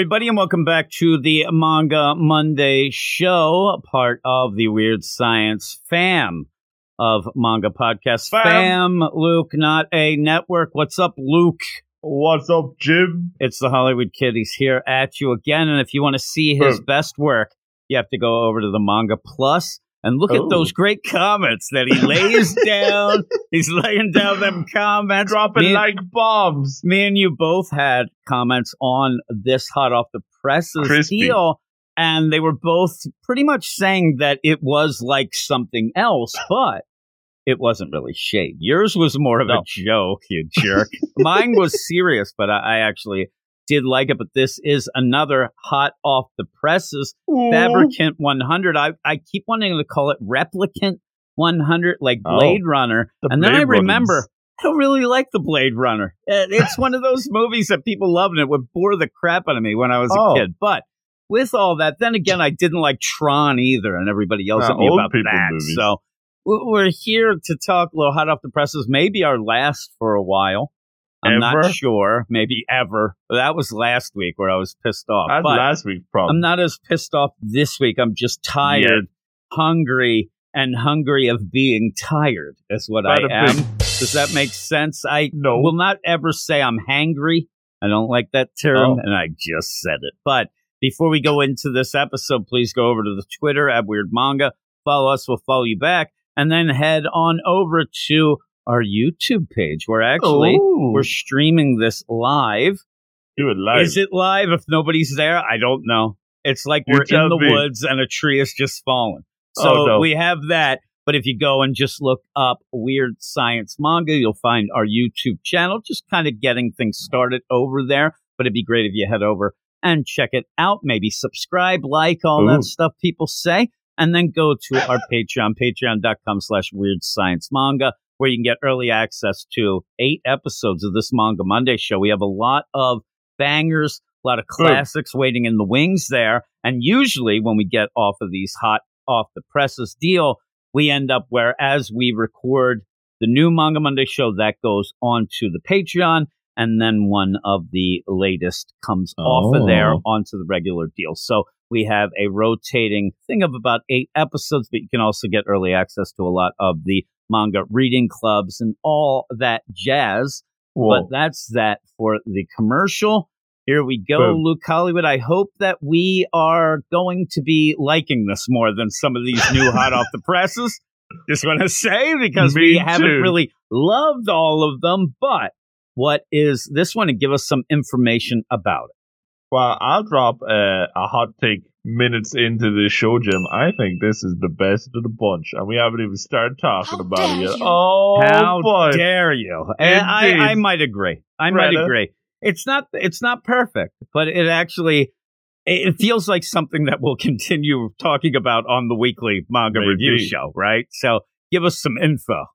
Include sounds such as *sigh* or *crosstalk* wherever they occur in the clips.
Everybody, and welcome back to the Manga Monday show, part of the Weird Science fam of manga podcast. Fam. Fam, Luke, not a network. What's up, Luke? What's up, Jim? It's the Hollywood Kid. He's here at you again. And if you want to see his Boom. best work, you have to go over to the Manga Plus and look at those oh. great comments that he lays *laughs* down. He's laying down them *laughs* comments. Dropping like bombs. me and you both had comments on this hot off the presses Crispy. deal and they were both pretty much saying that it was like something else but it wasn't really shade yours was more of a joke you *laughs* jerk mine was serious but I, I actually did like it but this is another hot off the presses fabricant 100 I, I keep wanting to call it replicant 100 like Oh, blade runner the and then i remember Runners. I don't really like the Blade Runner. It's one of those movies that people love, and it would bore the crap out of me when I was Oh. a kid. But with all that, then again, I didn't like Tron either, and everybody yells Uh, at me about that. movies. So we're here to talk a little hot off the presses, maybe our last for a while. I'm Ever? not sure, maybe ever. That was last week where I was pissed off. That's but last week's problem. I'm not as pissed off this week. I'm just tired, hungry, and hungry of being tired. Is what I am. Does that make sense? I No. will not ever say I'm hangry. I don't like that term, Oh. and I just said it. But before we go into this episode, please go over to the Twitter at Weird Manga. Follow us, we'll follow you back, and then head on over to our YouTube page. Where actually Ooh. we're streaming this live. do it live. Is it live if nobody's there? I don't know. It's like You we're in the me. woods and a tree has just fallen. Oh, so Oh, no. we have that. But if you go and just look up Weird Science Manga, you'll find our YouTube channel, just kind of getting things started over there. But it'd be great if you head over and check it out. Maybe subscribe, like, all Ooh. that stuff people say. And then go to our *laughs* Patreon, patreon.com slash Weird Science Manga, where you can get early access to eight episodes of this Manga Monday show. We have a lot of bangers, a lot of classics waiting in the wings there. And usually when we get off of these hot off the presses deal, we end up where as we record the new Manga Monday show, that goes onto the Patreon. And then one of the latest comes off of there Oh. onto the regular deal. So we have a rotating thing of about eight episodes, but you can also get early access to a lot of the manga reading clubs and all that jazz. Whoa. But that's that for the commercial. Here we go, Boom. Luke Hollywood. I hope that we are going to be liking this more than some of these new hot off the *laughs* presses. Just want to say because we Me haven't really loved all of them, but what is this one and give us some information about it? Well, I'll drop uh, a hot take minutes into this show, Jim. I think this is the best of the bunch, and we haven't even started talking How about it yet. you. Oh, How boy. dare you? And I, Indeed. I might agree. I might agree. It's not it's not perfect, but it actually it feels like something that we'll *laughs* continue talking about on the weekly manga Maybe. review show, right? So give us some info.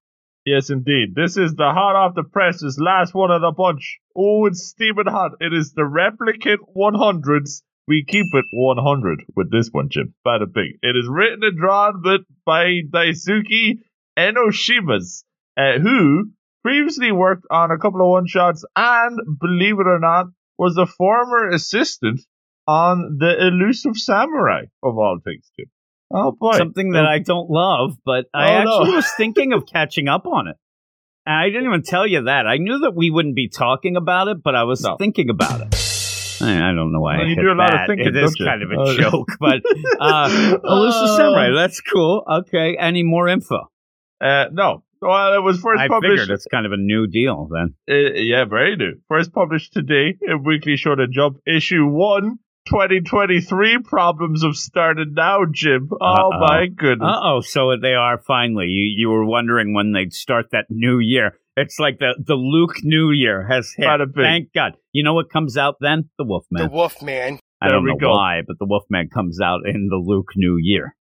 Yes, indeed. This is the hot off the presses, last one of the bunch. Oh, it's steaming hot. It is the Replicant 100s. We keep it 100 with this one, Jim. Bada big. It is written and drawn but by Daisuke Enoshimas, uh, who previously worked on a couple of one shots and, believe it or not, was a former assistant on the Elusive Samurai, of all things, Jim. Oh, boy. Something that I don't love, but I Oh, no. actually was *laughs* thinking of catching up on it. And I didn't even tell you that. I knew that we wouldn't be talking about it, but I was No. thinking about it. I don't know why Well, you do a lot of that. thinking, It is kind of a *laughs* Oh. joke, but uh, *laughs* Oh. Samurai, that's cool. Okay, any more info? Uh, no. Well, it was first I published. figured it's kind of a new deal then. Uh, yeah, very new. First published today in Weekly Shonen Jump, issue 1, 2023. Problems have started now, Jim. Oh, Uh-oh. my goodness. Uh oh, so they are finally. You you were wondering when they'd start that new year. It's like the the Luke New Year has hit. Bada bing. Thank God. You know what comes out then? The Wolfman. The Wolfman. I There don't know go. why, but the Wolfman comes out in the Luke New Year.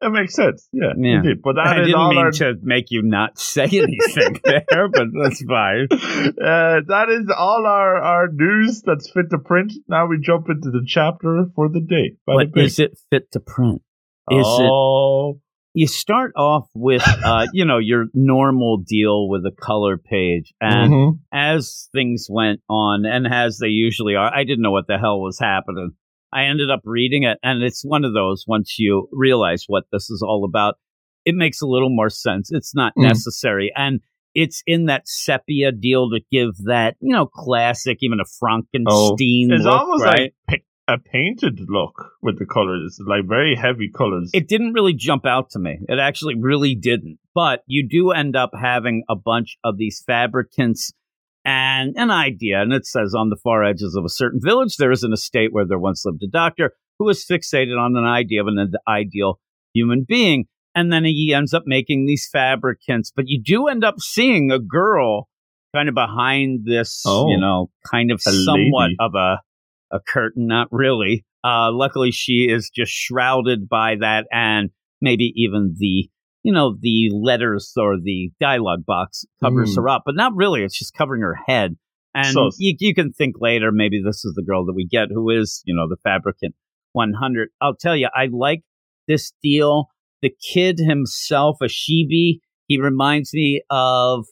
That makes sense. Yeah, Yeah. indeed. But that *laughs* I didn't all mean our. to make you not say anything *laughs* there, but that's fine. *laughs* Uh, that is all our, our news that's fit to print. Now we jump into the chapter for the day. Bada But is it fit to print? Is it oh, you start off with *laughs* uh, you know your normal deal with a color page and Mhm. as things went on and as they usually are i didn't know what the hell was happening i ended up reading it and it's one of those once you realize what this is all about it makes a little more sense it's not Mm. necessary and it's in that sepia deal to give that you know classic even a frankenstein It's look, almost right? like a painted look with the colors, like very heavy colors. it didn't really jump out to me. It actually really didn't. But you do end up having a bunch of these fabricants and an idea. And it says on the far edges of a certain village, there is an estate where there once lived a doctor who was fixated on an idea of an ideal human being. And then he ends up making these fabricants. But you do end up seeing a girl kind of behind this, Oh. you know, kind of somewhat lady. of a a curtain, not really. Uh, luckily, she is just shrouded by that, and maybe even the you know the letters or the dialogue box covers Mm. her up, but not really. It's just covering her head, and So- you, you can think later maybe this is the girl that we get who is you know the fabricant 100. I'll tell you, I like this deal. The kid himself, Ashibi, he reminds me of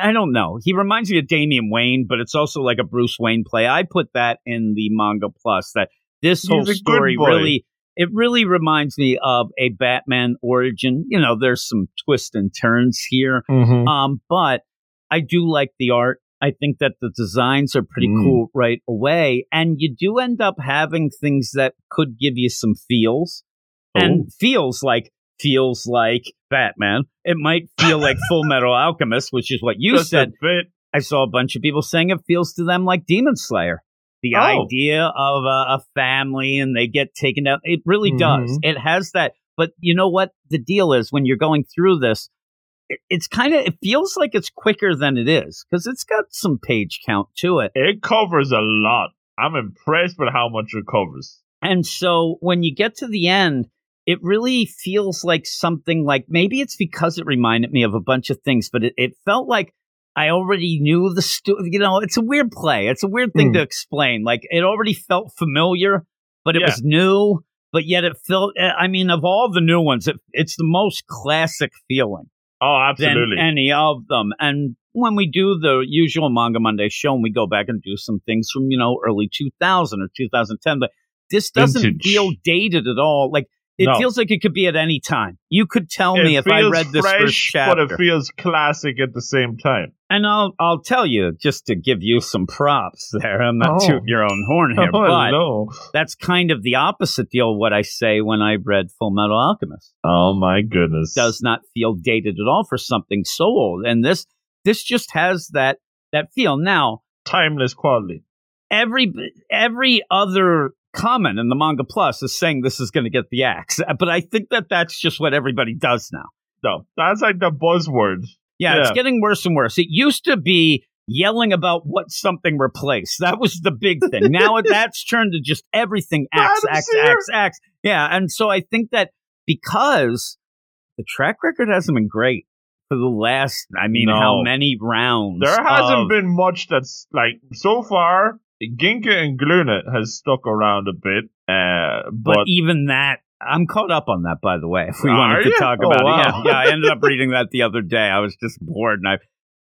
I don't know. He reminds me of Damian Wayne, but it's also like a Bruce Wayne play. I put that in the manga plus that this He's whole story really it really reminds me of a Batman origin. You know, there's some twists and turns here. Mhm. Um, but I do like the art. I think that the designs are pretty Mm. cool right away. And you do end up having things that could give you some feels. Oh. And feels like feels like Batman. It might feel like *laughs* Full Metal Alchemist, which is what you Just said. I saw a bunch of people saying it feels to them like Demon Slayer. The Oh. idea of a, a family and they get taken out. It really does. Mhm. It has that. But you know what the deal is when you're going through this? it- It's kind of, it feels like it's quicker than it is because it's got some page count to it. It covers a lot. I'm impressed with how much it covers. And so when you get to the end, it really feels like something like maybe it's because it reminded me of a bunch of things, but it, it felt like I already knew the stu You know, it's a weird play. It's a weird thing Hmm. to explain. Like it already felt familiar, but it Yeah. was new. But yet it felt. eh, I mean, of all the new ones, it, it's the most classic feeling Oh, absolutely. any of them. And when we do the usual Manga Monday show and we go back and do some things from, you know, early 2000 or 2010, but this doesn't Vintage. feel dated at all. Like, it No. feels like it could be at any time. You could tell it me if I read this fresh, first chapter. but it feels classic at the same time. and I'll, I'll tell you, just to give you some props there, I'm not Oh. tooting your own horn here, *laughs* oh, but no. that's kind of the opposite deal of what I say when I read Full Metal Alchemist. Oh my goodness. does not feel dated at all for something so old. And this this just has that that feel. Now, timeless quality. every every other comment in the manga plus is saying this is going to get the axe, uh, but I think that that's just what everybody does now. No, that's like the buzzword. Yeah, it's getting worse and worse. It used to be yelling about what something replaced. That was the big thing. now *laughs* that's turned to just everything axe, axe, axe, axe. Yeah, and so I think that because the track record hasn't been great for the last, I mean, No. how many rounds? There hasn't of- been much that's like so far. Ginka and Gluna has stuck around a bit, uh, but, but, even that, I'm caught up on that, by the way. If we wanted to you? talk Oh, about wow. it, yeah, yeah. I ended up *laughs* reading that the other day. I was just bored, and I,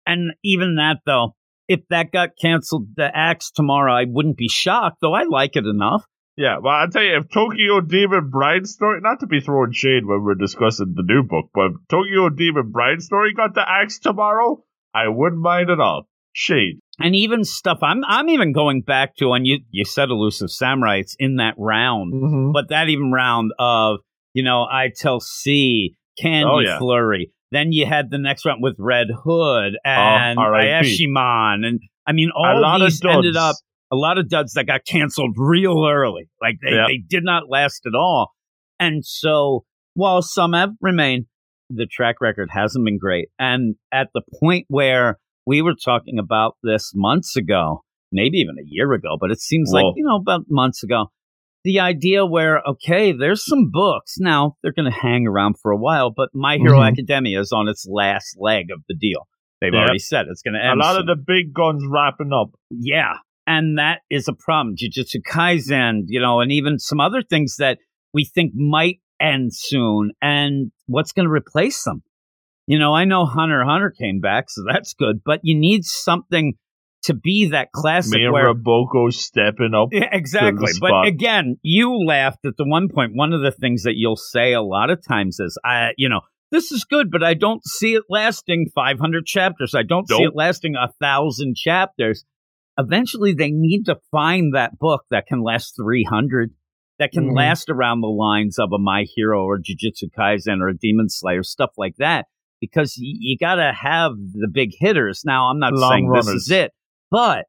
and even that though, if that got canceled, the axe tomorrow, I wouldn't be shocked. Though I like it enough. yeah. Well, I tell you, if Tokyo Demon Bride story, not to be throwing shade when we're discussing the new book, but if Tokyo Demon Bride story got the axe tomorrow, I wouldn't mind at all. Shade. and even stuff I'm I'm even going back to and you you said elusive samurai it's in that round Mm-hmm. but that even round of you know I tell C Candy Oh, yeah. Flurry then you had the next round with Red Hood and R.I.P.. Ayashimon and I mean a all lot these ended up a lot of duds that got canceled real early like they, Yep. they did not last at all and so while some have remained the track record hasn't been great and at the point where we were talking about this months ago, maybe even a year ago, but it seems like, you know, about months ago. The idea where, okay, there's some books. Now, they're going to hang around for a while, but My Hero Mhm. Academia is on its last leg of the deal. They've Yep. already said it's going to end. A lot soon. of the big guns wrapping up. Yeah. And that is a problem. Jujutsu Kaisen, you know, and even some other things that we think might end soon. And what's going to replace them? You know, I know Hunter Hunter came back, so that's good, but you need something to be that classic and where Roboco stepping up. yeah, exactly. But again, you laughed at the one point. One of the things that you'll say a lot of times is, "I, you know, this is good, but I don't see it lasting 500 chapters. I don't see it lasting a thousand chapters." Eventually, they need to find that book that can last 300, that can Mhm. last around the lines of a My Hero or Jujutsu Kaisen or a Demon Slayer, stuff like that, because y- you got to have the big hitters. Now, I'm not Long saying this is it, but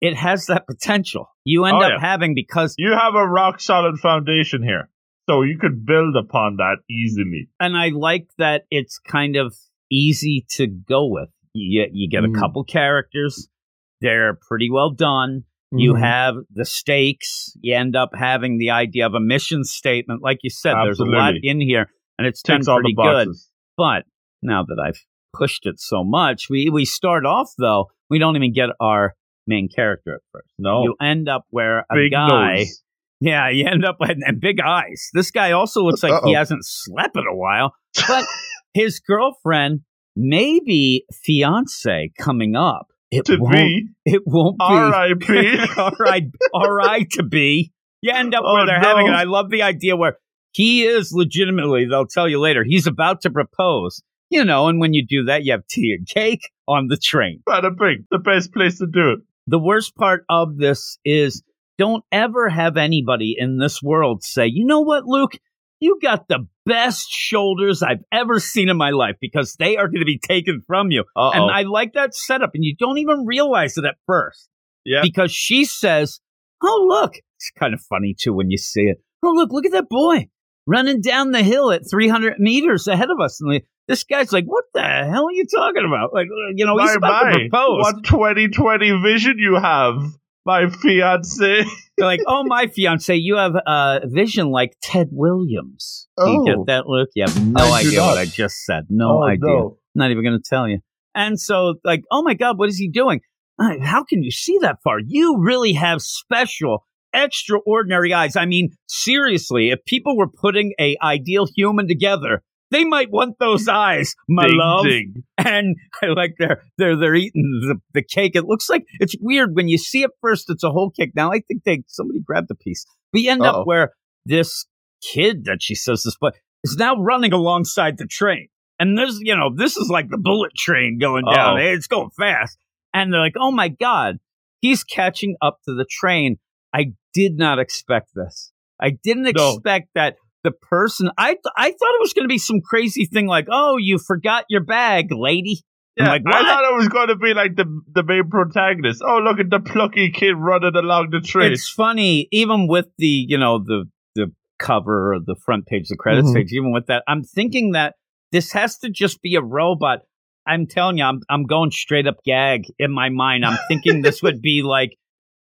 it has that potential. You end Oh, up yeah. having because, You have a rock solid foundation here. So you could build upon that easily. and I like that it's kind of easy to go with. You you get a Mm. couple characters, they're pretty well done. You Mhm. have the stakes. You end up having the idea of a mission statement, like you said. There's a lot in here, and it's done ticks all pretty good. But now that I've pushed it so much, we we start off though. We don't even get our main character at first. No. You end up where a Big guy. nose. Yeah, you end up with and big eyes. This guy also looks like he Uh-oh. hasn't slept in a while. *laughs* But his girlfriend, maybe fiance, coming up. It To won't. be It won't be. R.I.P. all *laughs* right, all right to be. You end up oh, where Oh, they're having it. I love the idea where he is legitimately. They'll tell you later. He's about to propose. You know, and when you do that, you have tea and cake on the train. Bada bing. The best place to do it. The worst part of this is don't ever have anybody in this world say, you know what, Luke? You got the best shoulders I've ever seen in my life because they are going to be taken from you. Uh And. I like that setup, and you don't even realize it at first Yeah. because she says, Oh, look. It's kind of funny too when you see it. Oh, look, look at that boy running down the hill at 300 meters ahead of us. And this guy's like, What the hell are you talking about? Like, uh, you know, he's my, about my. to propose. What 2020 vision you have, my fiance. They're like, oh, my fiance, you have a vision like Ted Williams. Do you Oh. get that look? You have no I idea what I just said. No Oh, idea. no. Not even going to tell you. And so, like, oh my God, what is he doing? Uh, How can you see that far? You really have special, extraordinary eyes. I mean, seriously, if people were putting a ideal human together, they might want those *laughs* eyes, my Ding, love ding. and *laughs* I like they're they're they're eating the, the cake. It looks like it's weird when you see it first. It's a whole cake. Now I think they somebody grabbed a piece. We end Uh-oh. up where this kid that she says this, but is now running alongside the train, and there's you know this is like the bullet train going down. Uh-oh. It's going fast, and they're like, oh my god, he's catching up to the train. I did not expect this. I didn't No. expect that the person I th- I thought it was going to be some crazy thing like, "Oh, you forgot your bag, lady." Yeah, like, I thought it was going to be like the the main protagonist. Oh, look at the plucky kid running along the tree. It's funny, even with the you know the the cover or the front page, the credits Mhm. page. Even with that, I'm thinking that this has to just be a robot. I'm telling you, I'm I'm going straight up gag in my mind. I'm thinking this would be like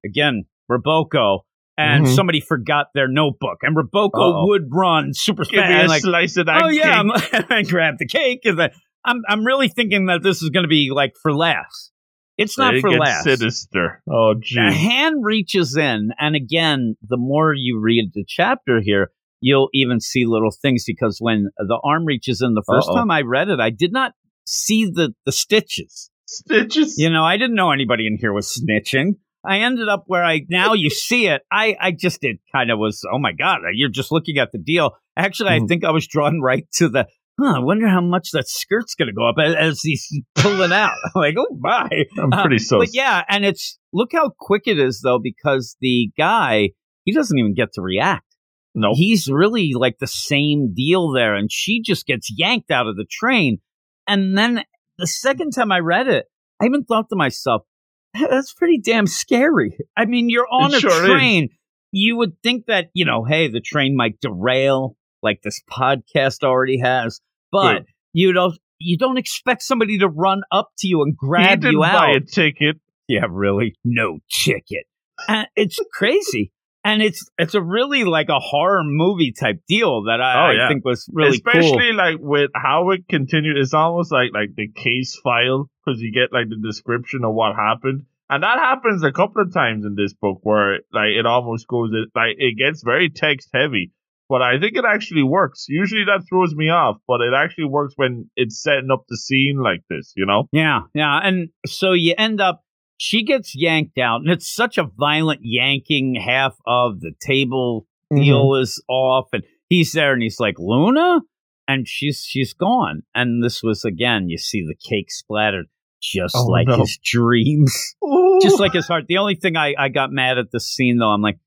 again Roboco. And Mhm. somebody forgot their notebook, and Roboco Uh-oh. would run super Give fast. me a like, slice of that oh yeah, *laughs* I grabbed the cake. And then I'm I'm really thinking that this is going to be like for laughs. It's not It for laughs. sinister. Oh, gee. A hand reaches in, and again, the more you read the chapter here, you'll even see little things because when the arm reaches in the 1st Uh-oh. time I read it, I did not see the the stitches. Stitches. You know, I didn't know anybody in here was snitching. I ended up where I now you see it. I I just it kind of was. Oh my god, you're just looking at the deal. Actually, I Mhm. think I was drawn right to the. Huh, I wonder how much that skirt's going to go up as, as he's pulling out. I'm *laughs* like, oh my. I'm Uh, pretty so. But yeah, and it's look how quick it is though, because the guy he doesn't even get to react. no. He's really like the same deal there, and she just gets yanked out of the train. And then the second time I read it, I even thought to myself, that's pretty damn scary. I mean, you're on It a sure is. train. You would think that, you know, hey, the train might derail like this podcast already has, but Good. you don't you don't expect somebody to run up to you and grab you buy out. a ticket. Yeah, really? No ticket. And it's crazy. And it's it's a really like a horror movie type deal that I, Oh, I think was really Especially cool. like with how it continued. It's almost like like the case file because you get like the description of what happened. And that happens a couple of times in this book where like it almost goes like it gets very text heavy. but I think it actually works. Usually that throws me off, but it actually works when it's setting up the scene like this, you know? Yeah, yeah. And so you end up, she gets yanked out, and it's such a violent yanking. Half of the table mm-hmm. deal is off, and he's there, and he's like, Luna? And she's she's gone. And this was again, you see the cake splattered just Oh, like no. his dreams. *laughs* Ooh. just like his heart. The only thing I, I got mad at the scene though, I'm like,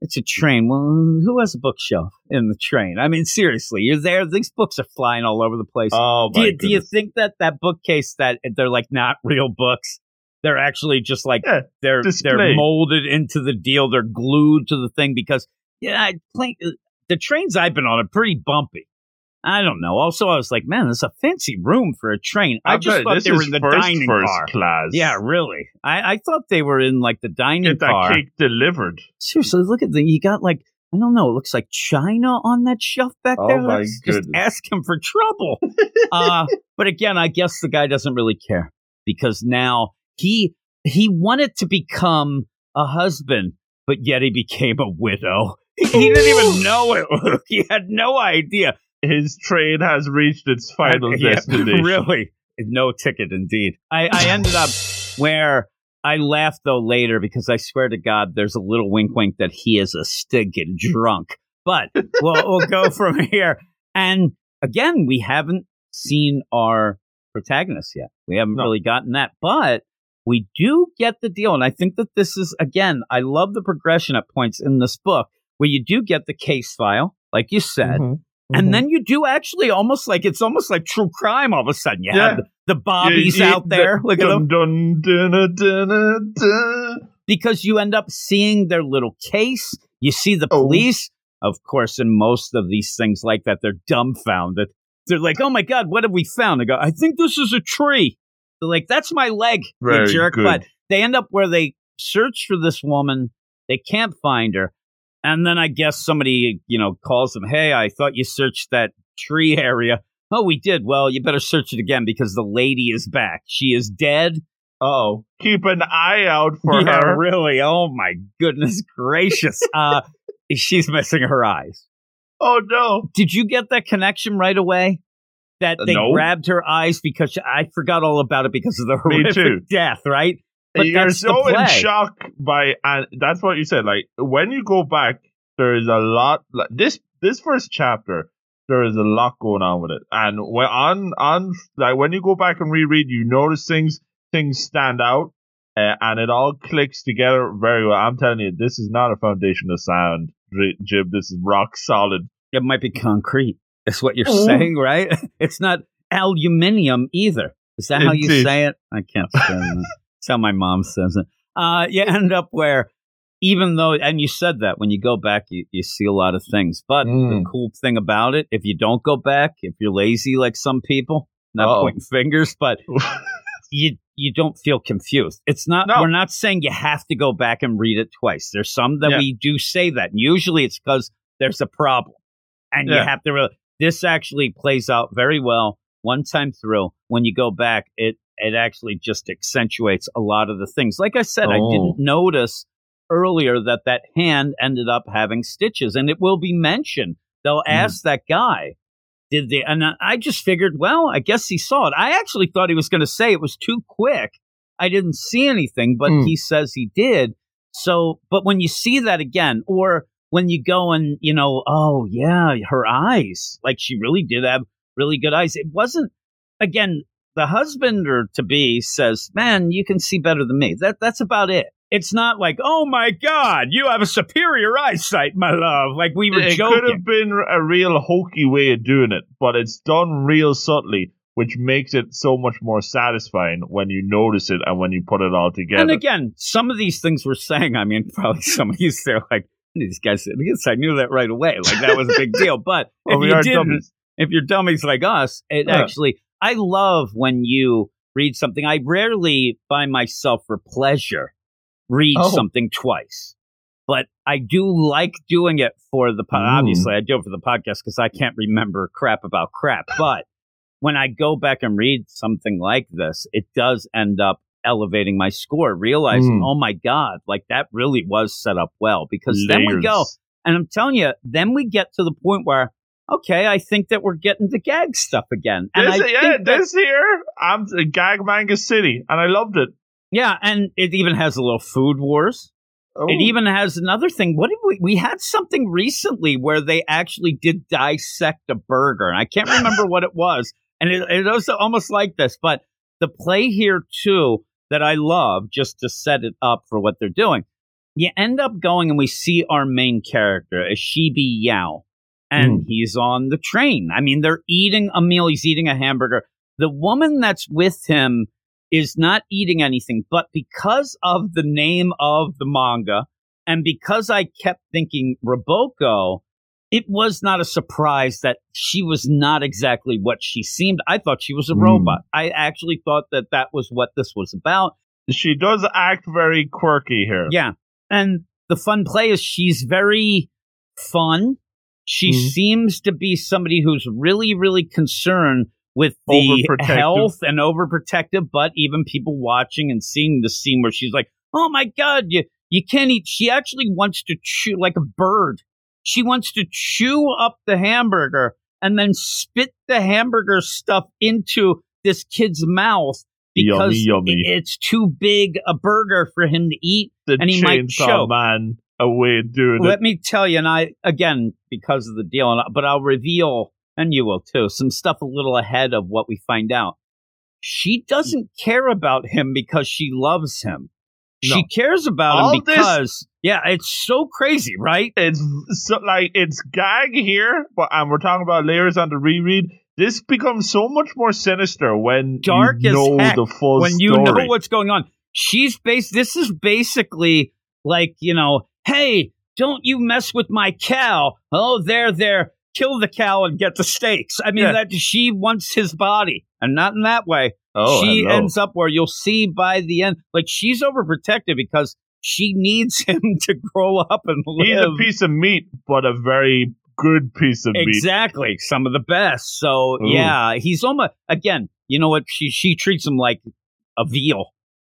it's a train. Well, who has a bookshelf in the train? I mean, seriously, you're there. These books are flying all over the place. Oh do you, do you think that that bookcase that they're like not real books? They're actually just like Yeah, they're they're molded into the deal. They're glued to the thing because yeah, I play, the trains I've been on are pretty bumpy. I don't know. Also, I was like, man, this is a fancy room for a train. I, I just thought they were in the first, dining first car. class. Yeah, really. I, I thought they were in like the dining Get that car. cake delivered. Seriously, look at the you got like I don't know. It looks like china on that shelf back Oh there. my Let's just goodness. ask him for trouble. *laughs* uh, but again, I guess the guy doesn't really care because now he he wanted to become a husband, but yet he became a widow. He, *laughs* he didn't even know it. *laughs* He had no idea. His train has reached its final *laughs* Yeah, destination. really, no ticket indeed. I, I ended up where I laughed though later because I swear to God, there's a little wink, wink that he is a stinking drunk. But we'll, we'll go from here. And again, we haven't seen our protagonist yet. We haven't No. really gotten that, but we do get the deal. And I think that this is again, I love the progression at points in this book where you do get the case file, like you said. Mhm. And Mhm. then you do actually almost like it's almost like true crime. All of a sudden, you Yeah. have the, the bobbies you- out there. Look at them dun, dun, dun, dun, dun, dun. because you end up seeing their little case. You see the Oh. police. Of course, in most of these things like that, they're dumbfounded. They're like, "Oh my god, what have we found?" They go, "I think this is a tree." They're like, "That's my leg, Very you jerk!" good. But they end up where they search for this woman. They can't find her. And then I guess somebody, you know, calls them, Hey, I thought you searched that tree *laughs* area. Oh, we did. Well, you better search it again because the lady is back. She is dead. Oh, keep an eye out for *laughs* yeah, her. really. Oh my goodness *laughs* gracious. uh, she's missing her eyes. Oh no. Did you get that connection right away? That Uh, they no. grabbed her eyes because I forgot all about it because of the *laughs* horrific death, right? But You're so in shock by, and that's what you said. Like when you go back, there is a lot. Like this, this first chapter, there is a lot going on with it. And when on on like when you go back and reread, you notice things things stand out, uh, and it all clicks together very well. I'm telling you, this is not a foundation of sound, Jim. This is rock solid. It might be concrete. That's what you're Oh. saying, right? *laughs* It's not aluminium either. Is that how you say it? I can't say that. *laughs* That's how my mom says it. Uh, you end up where, even though, and you said that when you go back, you, you see a lot of things. But the Mm. cool thing about it, if you don't go back, if you're lazy like some people, not Uh-oh. pointing *laughs* fingers, but you you don't feel confused. It's not. No. We're not saying you have to go back and read it twice. There's some that Yeah. we do say that. And usually it's because there's a problem, and you have to. Really, this actually plays out very well one time through. When you go back, it it actually just accentuates a lot of the things. Like I said, I Oh. didn't notice earlier that that hand ended up having stitches, and it will be mentioned. They'll Mm. ask that guy did they and I just figured, well, I guess he saw it. I actually thought he was going to say it was too quick. I didn't see anything, but Mm. he says he did. So, but when you see that again, or when you go and, you know, oh, yeah, her eyes, like she really did have really good eyes. It wasn't, again, the husband or to be says, man, you can see better than me. That That's about it. It's not like, oh my God, you have a superior eyesight, my love. Like we were joking. it joking. could have been a real hokey way of doing it, but it's done real subtly, which makes it so much more satisfying when you notice it and when you put it all together. And again, some of these things we're saying, I mean, *laughs* probably some of you there like, these guys said, yes, I knew that right away. Like that was a big *laughs* deal. But Well, if we you are didn't, dummies. if you're dummies like us, it Yeah. actually, I love when you read something. I rarely, by myself for pleasure, read Oh. something twice. But I do like doing it for the pod. Mm. Obviously, I do it for the podcast because I can't remember crap about crap. But when I go back and read something like this, it does end up elevating my score, realizing, Mm. oh my God, like that really was set up well. Because then we go, And I'm telling you, then we get to the point where, okay, I think that we're getting the gag stuff again. And this, I yeah, that- this here, I'm gag manga city, and I loved it. yeah, and it even has a little food wars. Oh. It even has another thing. What did we? We had something recently where they actually did dissect a burger, and I can't remember *laughs* what it was. And it, it was almost like this, but the play here too that I love, just to set it up for what they're doing. You end up going and we see our main character, Ashibi Yao, and hmm. he's on the train. I mean, they're eating a meal. He's eating a hamburger. The woman that's with him is not eating anything, but because of the name of the manga and because I kept thinking Roboco, it was not a surprise that she was not exactly what she seemed. I thought she was a Hmm. robot. I actually thought that that was what this was about. She does act very quirky here. Yeah. And the fun play is she's very fun. She Mhm. seems to be somebody who's really, really concerned with the health and overprotective, but even people watching and seeing the scene where she's like, Oh my God, you, you can't eat. She actually wants to chew like a bird. She wants to chew up the hamburger and then spit the hamburger stuff into this kid's mouth because Yummy, yummy. it's too big a burger for him to eat The and he might choke. man away doing it. let it. me tell you, and I again because of the deal, and but I'll reveal, and you will too, some stuff a little ahead of what we find out. She doesn't care about him because she loves him. She No. cares about All him this- because, yeah, it's so crazy, right? It's so like it's gag here, but and we're talking about layers on the reread. This becomes so much more sinister when Dark you as know heck the full when you story. know what's going on. She's based. This is basically like you know, hey, don't you mess with my cow? Oh, there, there, kill the cow and get the steaks. I mean, Yeah. that she wants his body, and not in that way. oh, she ends up where you'll see by the end, like she's overprotective because she needs *laughs* him to grow up and live. He's a piece of meat, but a very good piece of meat. Exactly, some of the best. So Ooh. yeah, he's almost again. You know what? She she treats him like a veal,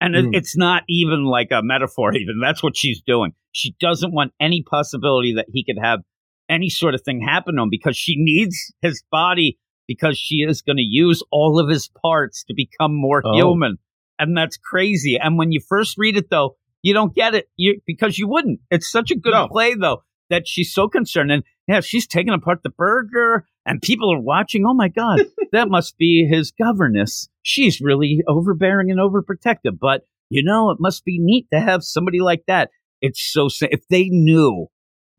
and it, Mm. it's not even like a metaphor. *laughs* Even that's what she's doing. She doesn't want any possibility that he could have any sort of thing happen to him because she needs his body because she is going to use all of his parts to become more Oh. human, and that's crazy. And when you first read it, though, you don't get it you, because you wouldn't. It's such a good No. play, though, that she's so concerned. And yeah, she's taking apart the burger, and people are watching. Oh my God, *laughs* that must be his governess. She's really overbearing and overprotective. But you know, it must be neat to have somebody like that. It's so if they knew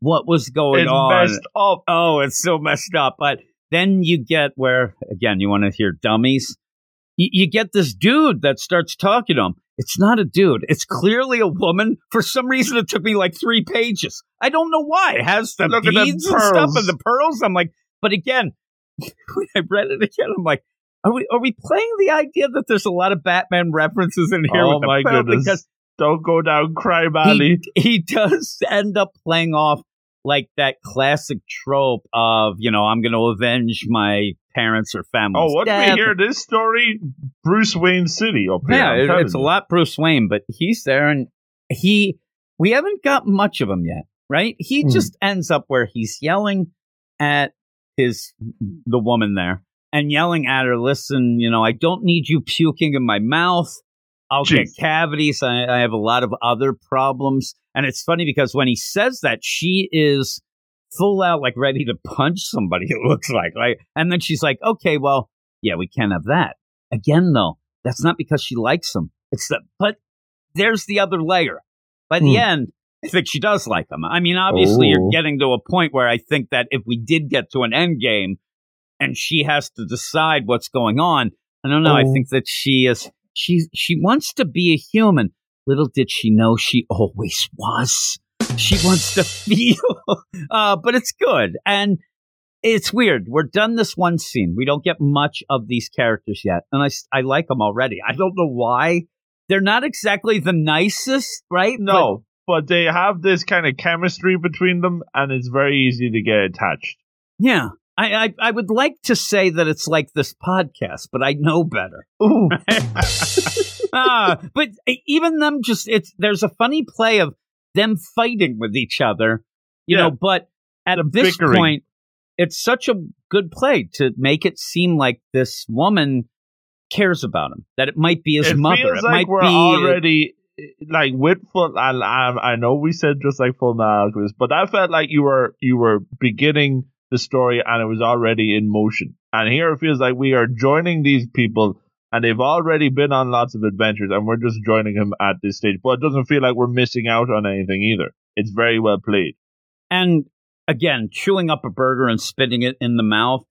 what was going It's on. Oh, it's so messed up. But then you get where again, you want to hear dummies. You, you get this dude that starts talking to him. It's not a dude. It's clearly a woman. For some reason, it took me like three pages. I don't know why. It has the Look beads and stuff and the pearls. I'm like, but again, *laughs* when I read it again, I'm like, are we are we playing the idea that there's a lot of Batman references in here? Oh with my goodness. Because Don't go down crime alley. he, he does end up playing off like that classic trope of you know I'm going to avenge my parents or family. Oh, what we hear this story? Bruce Wayne City up here. Yeah, it- telling it's a you. lot Bruce Wayne, but he's there and he we haven't got much of him yet, right? He Hmm. just ends up where he's yelling at his the woman there and yelling at her, listen, you know, I don't need you puking in my mouth. I'll get cavities. I, I have a lot of other problems. And it's funny because when he says that, she is full out like ready to punch somebody, *laughs* it looks like. Like and then she's like, Okay, well, yeah, we can't have that. Again, though, that's not because she likes him. It's that but there's the other layer. By the Hmm. end, I think she does like him. I mean, obviously, you're Oh. getting to a point where I think that if we did get to an end game and she has to decide what's going on, I don't know. I Oh. think that she is she she wants to be a human. Little did she know she always was. She wants to *laughs* feel, uh, but it's good and it's weird. We're done this one scene. We don't get much of these characters yet, and I I like them already. I don't know why. They're not exactly the nicest, right? No, but they have this kind of chemistry between them, and it's very easy to get attached. Yeah. I, I, I would like to say that it's like this podcast, but I know better. Ooh. *laughs* ah, but even them just it's there's a funny play of them fighting with each other You Yeah. know, but at The this bickering. point, it's such a good play to make it seem like this woman cares about him, that it might be his it mother. feels it like might we're be already like with full. I, I I know we said just like Full Alchemist, but I felt like you were you were beginning the story and it was already in motion. And here it feels like we are joining these people. And they've already been on lots of adventures, and we're just joining them at this stage. But it doesn't feel like we're missing out on anything either. It's very well played. And again, chewing up a burger and spitting it in the mouth,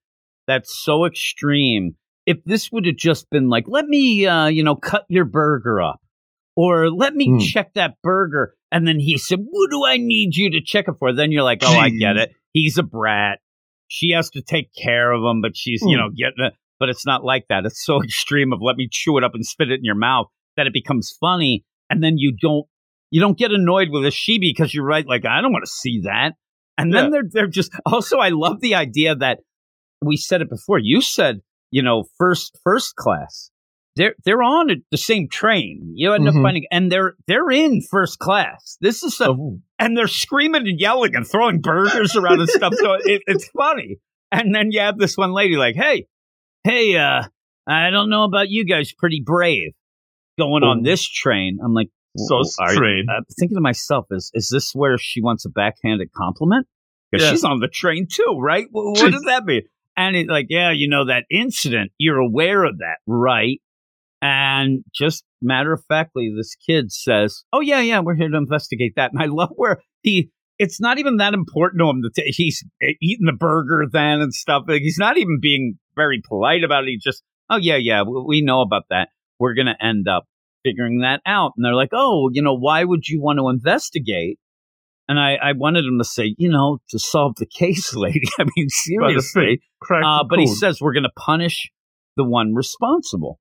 that's so extreme. If this would have just been like, let me, uh, you know, cut your burger up, or let me Hmm. check that burger. And then he said, what do I need you to check it for? Then you're like, oh, I get *laughs* it. He's a brat. She has to take care of them, but she's, you Hmm. know, getting it. But it's not like that. It's so *laughs* extreme of let me chew it up and spit it in your mouth that it becomes funny. And then you don't, you don't get annoyed with Ashibi because you're right. Like, I don't want to see that. And then Yeah. they're they're just also I love the idea that we said it before. You said, you know, first first class. They're they're on the same train. You end up Mhm. finding and they're they're in first class. This is a, Oh. and they're screaming and yelling and throwing burgers around and stuff. So *laughs* it, it's funny. And then you have this one lady like, hey, hey, uh, I don't know about you guys, pretty brave going on Oh. this train. I'm like, So "Well, strange. I'm thinking to myself, is is this where she wants a backhanded compliment? Because Yeah. she's on the train too, right? Wh- What, does that mean? And it's like, yeah, you know that incident. You're aware of that, right? And just matter of factly, this kid says, "Oh yeah, yeah, we're here to investigate that." *laughs* And I love where he. It's not even that important to him that he's eating the burger then and stuff. Like, he's not even being very polite about it. He just, "Oh yeah, yeah, we, we know about that. We're gonna end up figuring that out." And they're like, "Oh, you know, why would you want to investigate?" And I, I wanted him to say, you know, to solve the *laughs* case, lady. I mean, seriously. Uh, but he says we're going to punish the one responsible.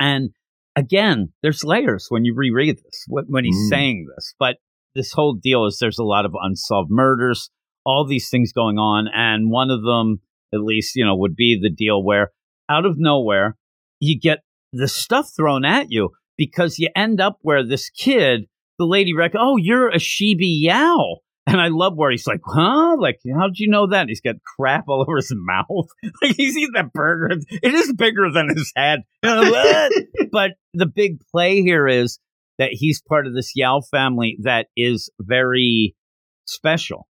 And again, there's layers when you reread this, when, he's Mm. saying this. But this whole deal is there's a lot of unsolved murders, all these things going on. And one of them, at least, you know, would be the deal where out of nowhere, you get the stuff thrown at you because you end up where this kid, the lady rec, oh, you're Ashibi Yao. And I love where he's like, huh? Like, how'd you know that? He's got crap all *laughs* over his mouth. *laughs* like, he's eating that burger. It is bigger than his head. You know, what? but *laughs* the big play here is that he's part of this Yao family that is very special.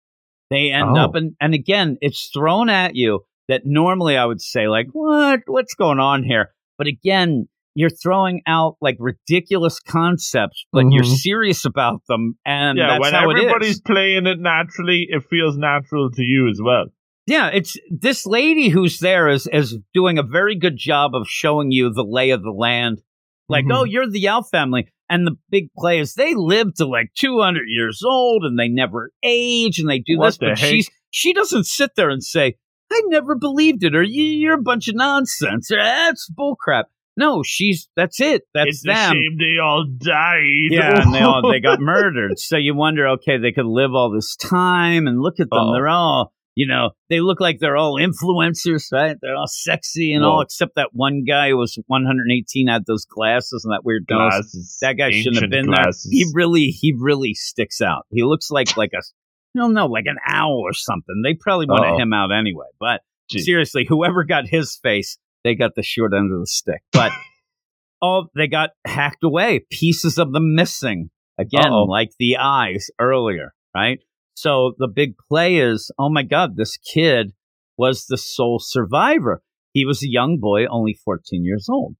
They end Oh. up, and, and again, it's thrown at you that normally I would say, like, what? What's going on here? But again, you're throwing out like ridiculous concepts, but you're Mhm. serious about them, and yeah, that's when how everybody's is. playing it naturally, it feels natural to you as well. Yeah, it's this lady who's there is is doing a very good job of showing you the lay of the land. Like, Mhm. oh, you're the Yao family, and the big play is they live to like 200 years old, and they never age, and they do What this. the But heck? she's she doesn't sit there and say, "I never believed it," or "You're a bunch of nonsense," or "That's bullcrap." No, she's that's it. That's it's them. a shame they all died. Yeah, and they all they got *laughs* murdered. So you wonder, okay, they could live all this time, and look at them. Uh-oh. They're all, you know, they look like they're all influencers, right? They're all sexy and all, except that one guy who was 118 had those glasses and that weird nose. glasses. That guy shouldn't have been glasses. there. He really, he really sticks out. He looks like like a, I don't know, like an owl or something. They probably wanted Uh-oh. him out anyway. But Gee. seriously, whoever got his face, they got the short end of the stick. But *laughs* oh, they got hacked away, pieces of them missing. Again, Uh-oh. like the eyes earlier, right? So the big play is, oh my God, this kid was the sole survivor. He was a young boy, only 14 years old.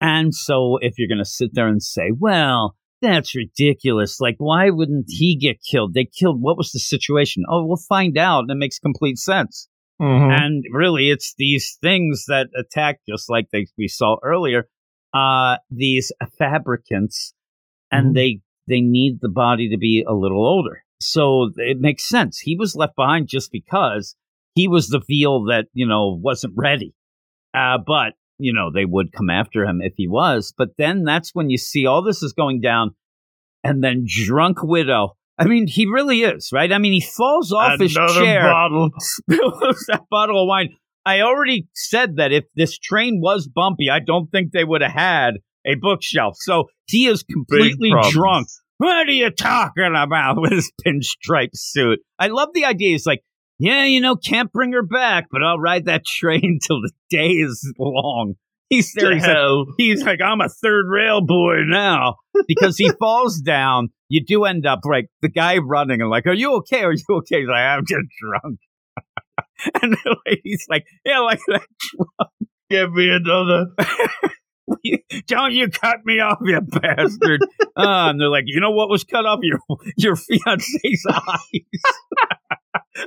And so if you're going to sit there and say, well, that's ridiculous. Like, why wouldn't he get killed? They killed, what was the situation? Oh, we'll find out. It makes complete sense. Mhm. And really, it's these things that attack, just like they, we saw earlier, uh, these fabricants, and Mhm. they they need the body to be a little older. So it makes sense. He was left behind just because he was the veal that you know wasn't ready. Uh, but you know they would come after him if he was. But then that's when you see all this is going down, and then drunk widow. I mean, he really is right. I mean, he falls off his chair bottle. *laughs* spills that bottle of wine. I already said that if this train was bumpy, I don't think they would have had a bookshelf. So he is completely drunk What are you talking about *laughs* with his pinstripe suit? I love the idea. He's like, yeah, you know, can't bring her back, but I'll ride that *laughs* train till the day is long. He's *laughs* there. He's like, he's like, I'm a third rail boy now because he *laughs* falls down. You do end up like the guy running and like, are you okay? Are you okay? He's like, I'm just drunk. *laughs* and the lady's like, yeah, like that drunk. Give me another. Don't you cut me off, you bastard! uh, and they're like, you know what was cut off your your fiance's eyes.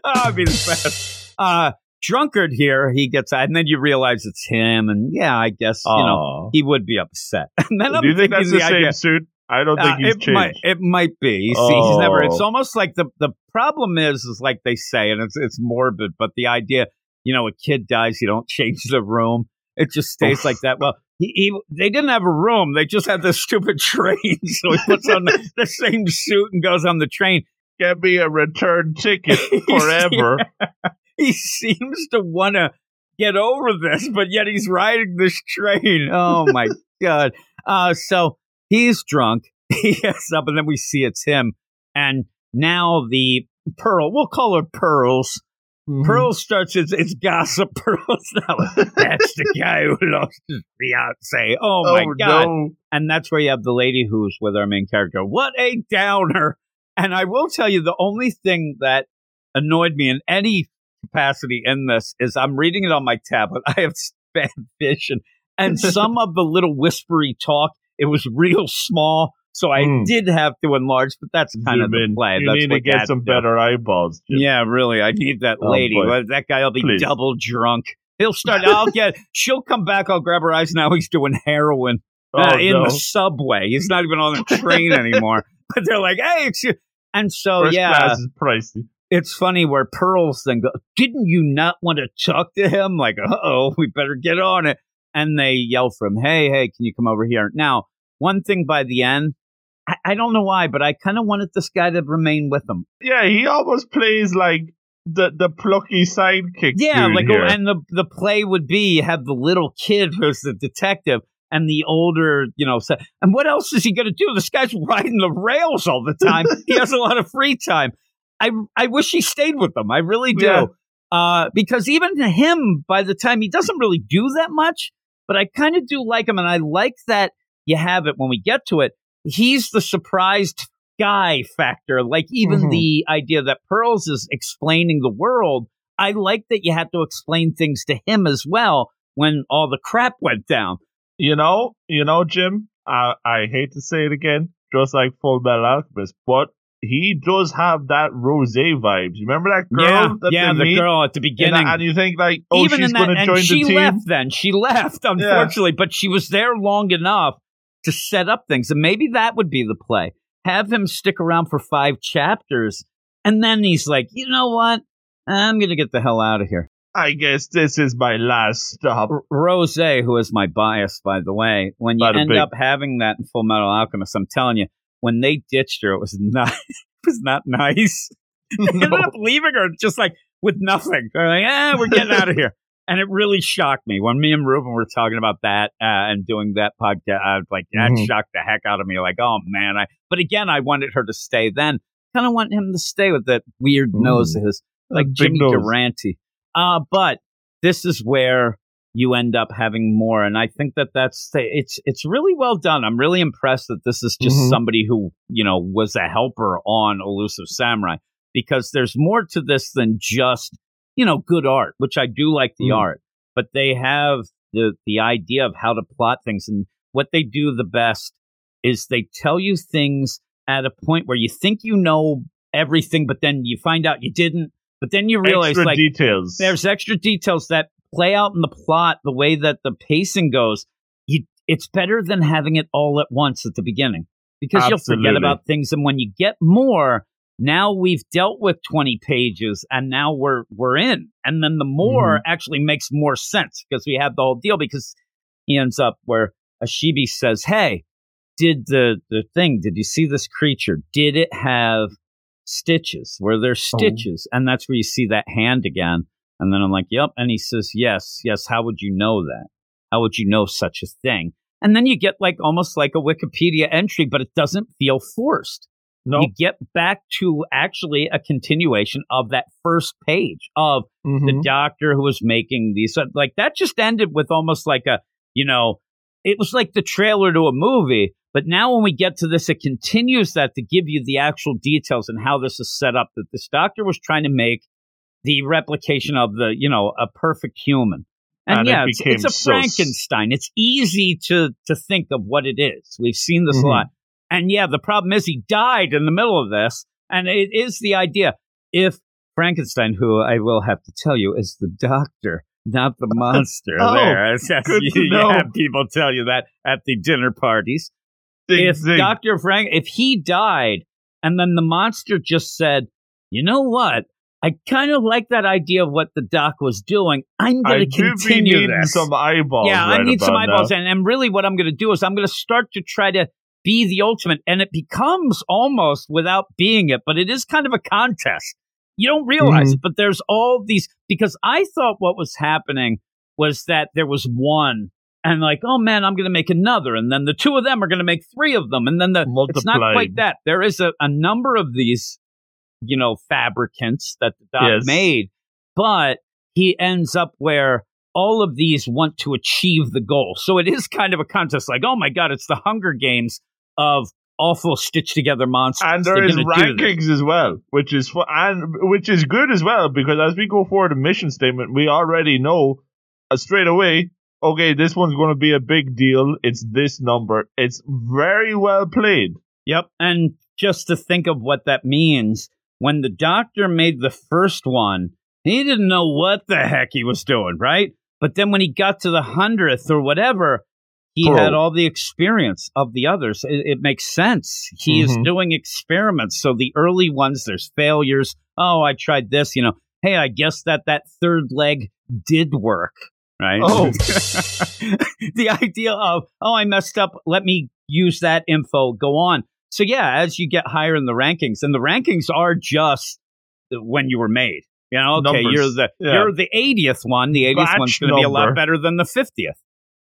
oh, I'd be the best. Uh, drunkard here, he gets out, and then you realize it's him, and yeah, I guess you know he would be upset. *laughs* And then do you think that's the, same idea, suit? I don't think uh, he's it changed. Might, it might be. Oh. See, he's never. It's oh. almost like the the problem is is like they say, and it's it's morbid, but the idea, you know, a kid dies, you don't change the room. It just stays like that. Well, *laughs* he, he, they didn't have a room. They just had this *laughs* stupid train. So he puts on the, the same suit and goes on the train. Get me a return ticket forever. *laughs* he seems to want to get over this, but yet he's riding this train. Oh my *laughs* god! Uh, so he's drunk. *laughs* He gets up, and then we see it's him. And now the Pearl, we'll call her Pearls. Mm-hmm. Pearl starts its, its gossip. Pearl's now that's the guy who lost his fiance. Oh my oh, god! No. And that's where you have the lady who's with our main character. What a downer! And I will tell you, the only thing that annoyed me in any capacity in this is I'm reading it on my tablet. *laughs* I have bad vision, and *laughs* some of the little whispery talk it was real small. So I mm. did have to enlarge, but that's kind Zoom of the play. You that's need to get some better eyeballs. Jim. Yeah, really. I need that oh, lady. Well, that guy will be Please. double drunk. He'll start. *laughs* I'll get. She'll come back. I'll grab her eyes. Now he's doing heroin oh, uh, in no. the subway. He's not even on the train anymore. But they're like, "Hey, excuse." And so, First yeah, class is pricey it's funny where Pearls then go, didn't you not want to talk to him? Like, oh, *laughs* we better get on it. And they yell from, hey, hey, can you come over here? Now, one thing by the end, I, I don't know why, but I kind of wanted this guy to remain with them. Yeah, he almost plays like the the plucky sidekick. Yeah, like, oh, here. and the the play would be have the little kid *laughs* who's the detective and the older, you know, and what else is he going to do? This guy's *laughs* riding the rails all the time. he has a lot of free time. I I wish he stayed with them. I really do. Yeah. Uh, because even to him, by the time he doesn't really do that much, but I kind of do like him, and I like that you have it when we get to it. He's the surprised guy factor. Like even mm-hmm. the idea that Pearls is explaining the world. I like that you had to explain things to him as well when all the crap went down. You know, you know, Jim. I I hate to say it again, just like Full Metal Alchemist, but he does have that rose vibes. You remember that girl? Yeah, that yeah the girl at the beginning. And, and, you think like, oh, Even she's going to join she the team. left then. She left, unfortunately, yeah. but she was there long enough to set up things. And maybe that would be the play. Have him stick around for five chapters, and then he's like, you know what? I'm going to get the hell out of here. I guess this is my last stop. R- Rose, who is my bias, by the way, when you end up having that in Full Metal Alchemist, I'm telling you, when they ditched her, it was not *laughs* it was not nice. *laughs* No. ended up leaving her just like with nothing. They're like, ah, we're getting out of here. *laughs* And it really shocked me when me and Ruben were talking about that uh, and doing that podcast. I was like, that mm-hmm. shocked the heck out of me. Like, oh man, I. But again, I wanted her to stay. Then kind of want him to stay with that weird mm. nose of his, like Jimmy nose. Durante. Uh, but this is where you end up having more. And I think that that's it's it's really well done. I'm really impressed that this is just mm-hmm. somebody who you know was a helper on Elusive Samurai because there's more to this than just you know good art, which I do like the mm. art, but they have the the idea of how to plot things and what they do the best is they tell you things at a point where you think you know everything, but then you find out you didn't. But then you realize extra like details. There's extra details that play out in the plot the way that the pacing goes, you, it's better than having it all at once at the beginning because Absolutely. you'll forget about things. And when you get more, now we've dealt with 20 pages and now we're we're in and then the more mm-hmm. actually makes more sense because we have the whole deal because he ends up where Ashibi says hey did the the thing did you see this creature did it have stitches were there oh. stitches oh. and that's where you see that hand again and then I'm like, yep. And he says, yes, yes. How would you know that? How would you know such a thing? And then you get like almost like a Wikipedia entry, but it doesn't feel forced. No. You get back to actually a continuation of that first page of Mhm. the doctor who was making these. Like that just ended with almost like a, you know, it was like the trailer to a movie. But now when we get to this, it continues that to give you the actual details and how this is set up. That this doctor was trying to make the replication of the, you know, a perfect human. And, And it yeah, it's, it's a so Frankenstein. It's easy to to think of what it is. We've seen this Mhm. a lot. And yeah, the problem is he died in the middle of this. And it is the idea if Frankenstein, who I will have to tell you is the doctor, not the *laughs* monster. Oh, there, As- as good you, to know. have people tell you that at the dinner parties. Ding, if ding. Doctor Frank, if he died, and then the monster just said, "You know what? I kind of like that idea of what the doc was doing. I'm going to continue this." some eyeballs. yeah, I right need some eyeballs, and, and really, what I'm going to do is I'm going to start to try to be the ultimate, and it becomes almost without being it, but it is kind of a contest. You don't realize Mhm. it, but there's all these because I thought what was happening was that there was one. And like, oh man, I'm going to make another, and then the two of them are going to make three of them, and then the it's not quite that. There is a, a number of these, you know, fabricants that the doc Yes. made, but he ends up where all of these want to achieve the goal. So it is kind of a contest. Like, oh my god, it's the Hunger Games of awful stitched together monsters. and there They're is gonna do this. rankings as well, which is fu- and which is good as well because as we go forward the mission statement, we already know uh, straight away. Okay, this one's going to be a big deal. It's this number. It's very well played. Yep. And just to think of what that means, when the doctor made the first one, he didn't know what the heck he was doing, right? But then when he got to the hundredth or whatever, he Bro. had all the experience of the others. It, it makes sense. He is Mhm. doing experiments. So the early ones, there's failures. Oh, I tried this, you know. Hey, I guess that that third leg did work, right? Oh. *laughs* the idea of, oh, I messed up. Let me use that info. Go on. So yeah, as you get higher in the rankings, and the rankings are just when you were made. You know, okay, Numbers. you're the Yeah. you're the 80th one. The 80th Batch one's going to be a lot better than the 50th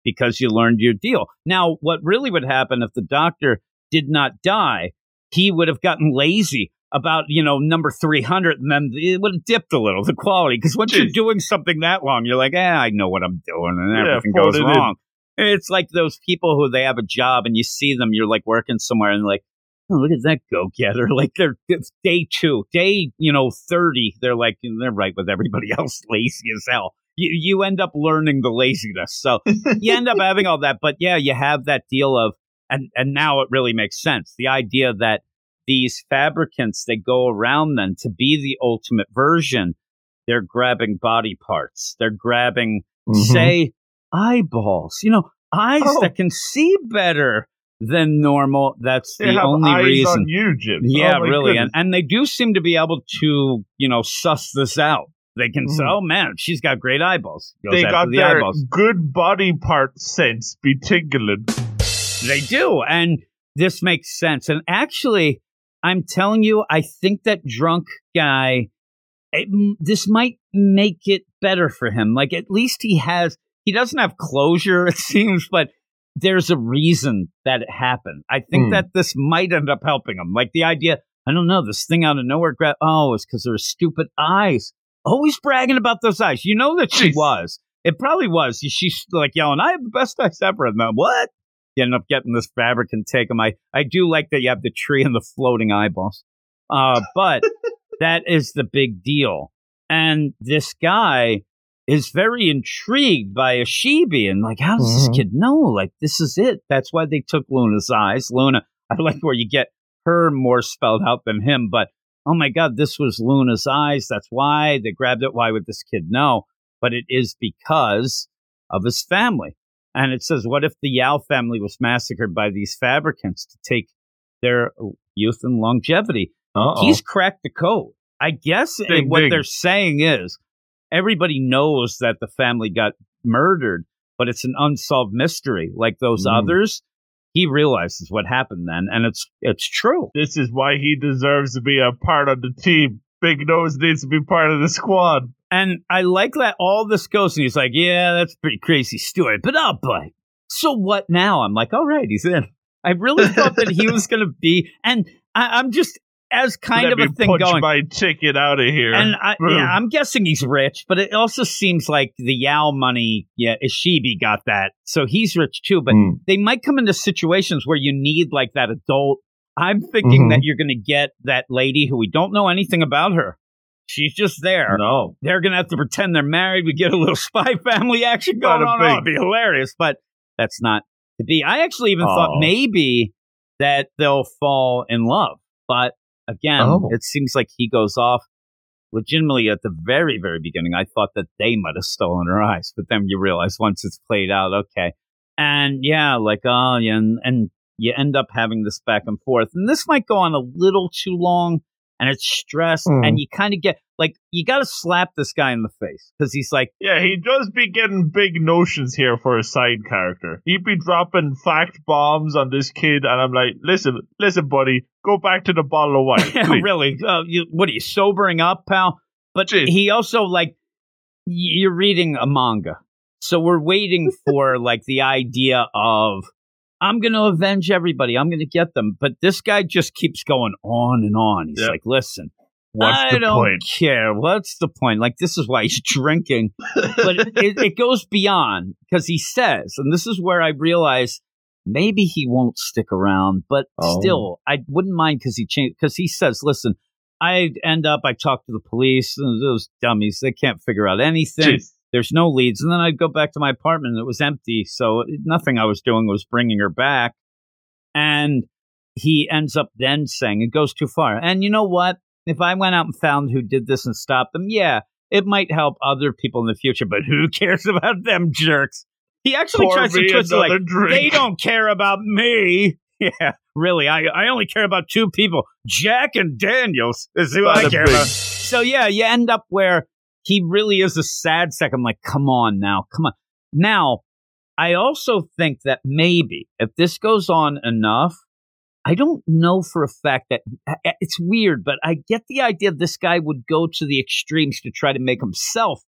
because you learned your deal. Now, what really would happen if the doctor did not die? He would have gotten lazy about you know number 300 and then it would have dipped a little the quality because once you're doing something that long you're like eh, i know what i'm doing and Yeah, everything goes it in. wrong it's like those people who they have a job and you see them, you're like working somewhere and like, oh, look at that go getter. *laughs* Like they're day two, day, you know, 30. They're like, they're right with everybody *laughs* else, lazy as hell. You, you end up learning the laziness. So you end up having all that. But yeah, you have that deal of, and, and now it really makes sense. The idea that these fabricants, they go around then to be the ultimate version. They're grabbing body parts. They're grabbing Mhm. say eyeballs. You know, eyes Oh. that can see better than normal. That's They the only reason. on you, Jim. Yeah, Oh, really. And goodness. and they do seem to be able to, you know, suss this out. They can say, Mhm. "Oh man, she's got great eyeballs." Goes they got the their eyeballs. good body part sense be tingling. They do, and this makes sense. And actually, I'm telling you, I think that drunk guy. It, this might make it better for him. Like at least he has. He doesn't have closure, *laughs* it seems, but there's a reason that it happened. I think Hmm. that this might end up helping him. Like the idea, I don't know, this thing out of nowhere. Gra- oh, it's because her stupid eyes. Always bragging about those eyes. You know that she Jeez. was. It probably was. She's like yelling, "I have the best eyes ever." And then what? You end up getting this fabric and take them. I I do like that you have the tree and the floating eyeballs. Uh, but *laughs* that is the big deal. And this guy is very intrigued by Ashibi and like, how does Mhm. this kid know? Like, this is it. That's why they took Luna's eyes. Luna, *laughs* I like where you get her more spelled out than him, but oh my God, this was Luna's eyes. That's why they grabbed it. Why would this kid know? But it is because of his family. And it says, what if the Yao family was massacred by these fabricants to take their youth and longevity? Uh-oh. He's cracked the code. I guess it- what they're saying is everybody knows that the family got murdered, but it's an unsolved mystery. Like those Mm. others, he realizes what happened then, and it's it's true. This is why he deserves to be a part of the team. Big Nose needs to be part of the squad. And I like that all this goes, and he's like, "Yeah, that's a pretty crazy story, but I'll bite. so what now? I'm like, all right, he's in. I really thought that he *laughs* was going to be, and I, am just as kind Let of a thing going. my ticket out of here. And I, Boom. yeah, I'm guessing he's rich, but it also seems like the Yao money, yeah, Ashibi got that, so he's rich too. But Hmm. they might come into situations where you need like that adult. I'm thinking Mhm. that you're going to get that lady who we don't know anything about her. She's just there. no. They're going to have to pretend they're married. We get a little *laughs* spy family action going on. Oh, it'd be hilarious, but that's not to be. I actually even thought Oh. maybe that they'll fall in love, but again, Oh. it seems like he goes off. Legitimately, at the very, very beginning, I thought that they might have stolen her eyes, but then you realize once it's played out, okay, and yeah, like oh yeah, and, and you end up having this back and forth, and this might go on a little too long, and it's stress, Hmm. and you kind of get like you got to slap this guy in the face because he's like, Yeah, he does be getting big notions here for a side character. He'd be dropping fact bombs on this kid, and I'm like, listen, listen, buddy, go back to the bottle of wine. *laughs* Yeah, really? Uh, you, what are you sobering up, pal? But Jeez. he also like you're reading a manga, so we're waiting *laughs* for like the idea of I'm going to avenge everybody. I'm going to get them. But this guy just keeps going on and on. He's Yeah. like, listen. What's I the don't point? care. What's the point? Like this is why he's *laughs* drinking, but it, it, it goes beyond because he says, and this is where I realize maybe he won't stick around, but Oh. still, I wouldn't mind because he changed. Because he says, "Listen, I end up, I talk to the police, and those dummies, they can't figure out anything. Jeez. There's no leads, and then I'd go back to my apartment, and it was empty, so nothing I was doing was bringing her back, and." He ends up then saying it goes too far. And you know what? If I went out and found who did this and stopped them, yeah, it might help other people in the future, but who *laughs* cares about them jerks? He actually Pour tries to twist it like, drink. they don't care about me. *laughs* Yeah, really. I, I only care about two people Jack and Daniels is who I care about. So, yeah, you end up where he really is a sad sack. I'm like, come on now, come on. Now, I also think that maybe if this goes on enough, I don't know for a fact that it's weird, but I get the idea this guy would go to the extremes to try to make himself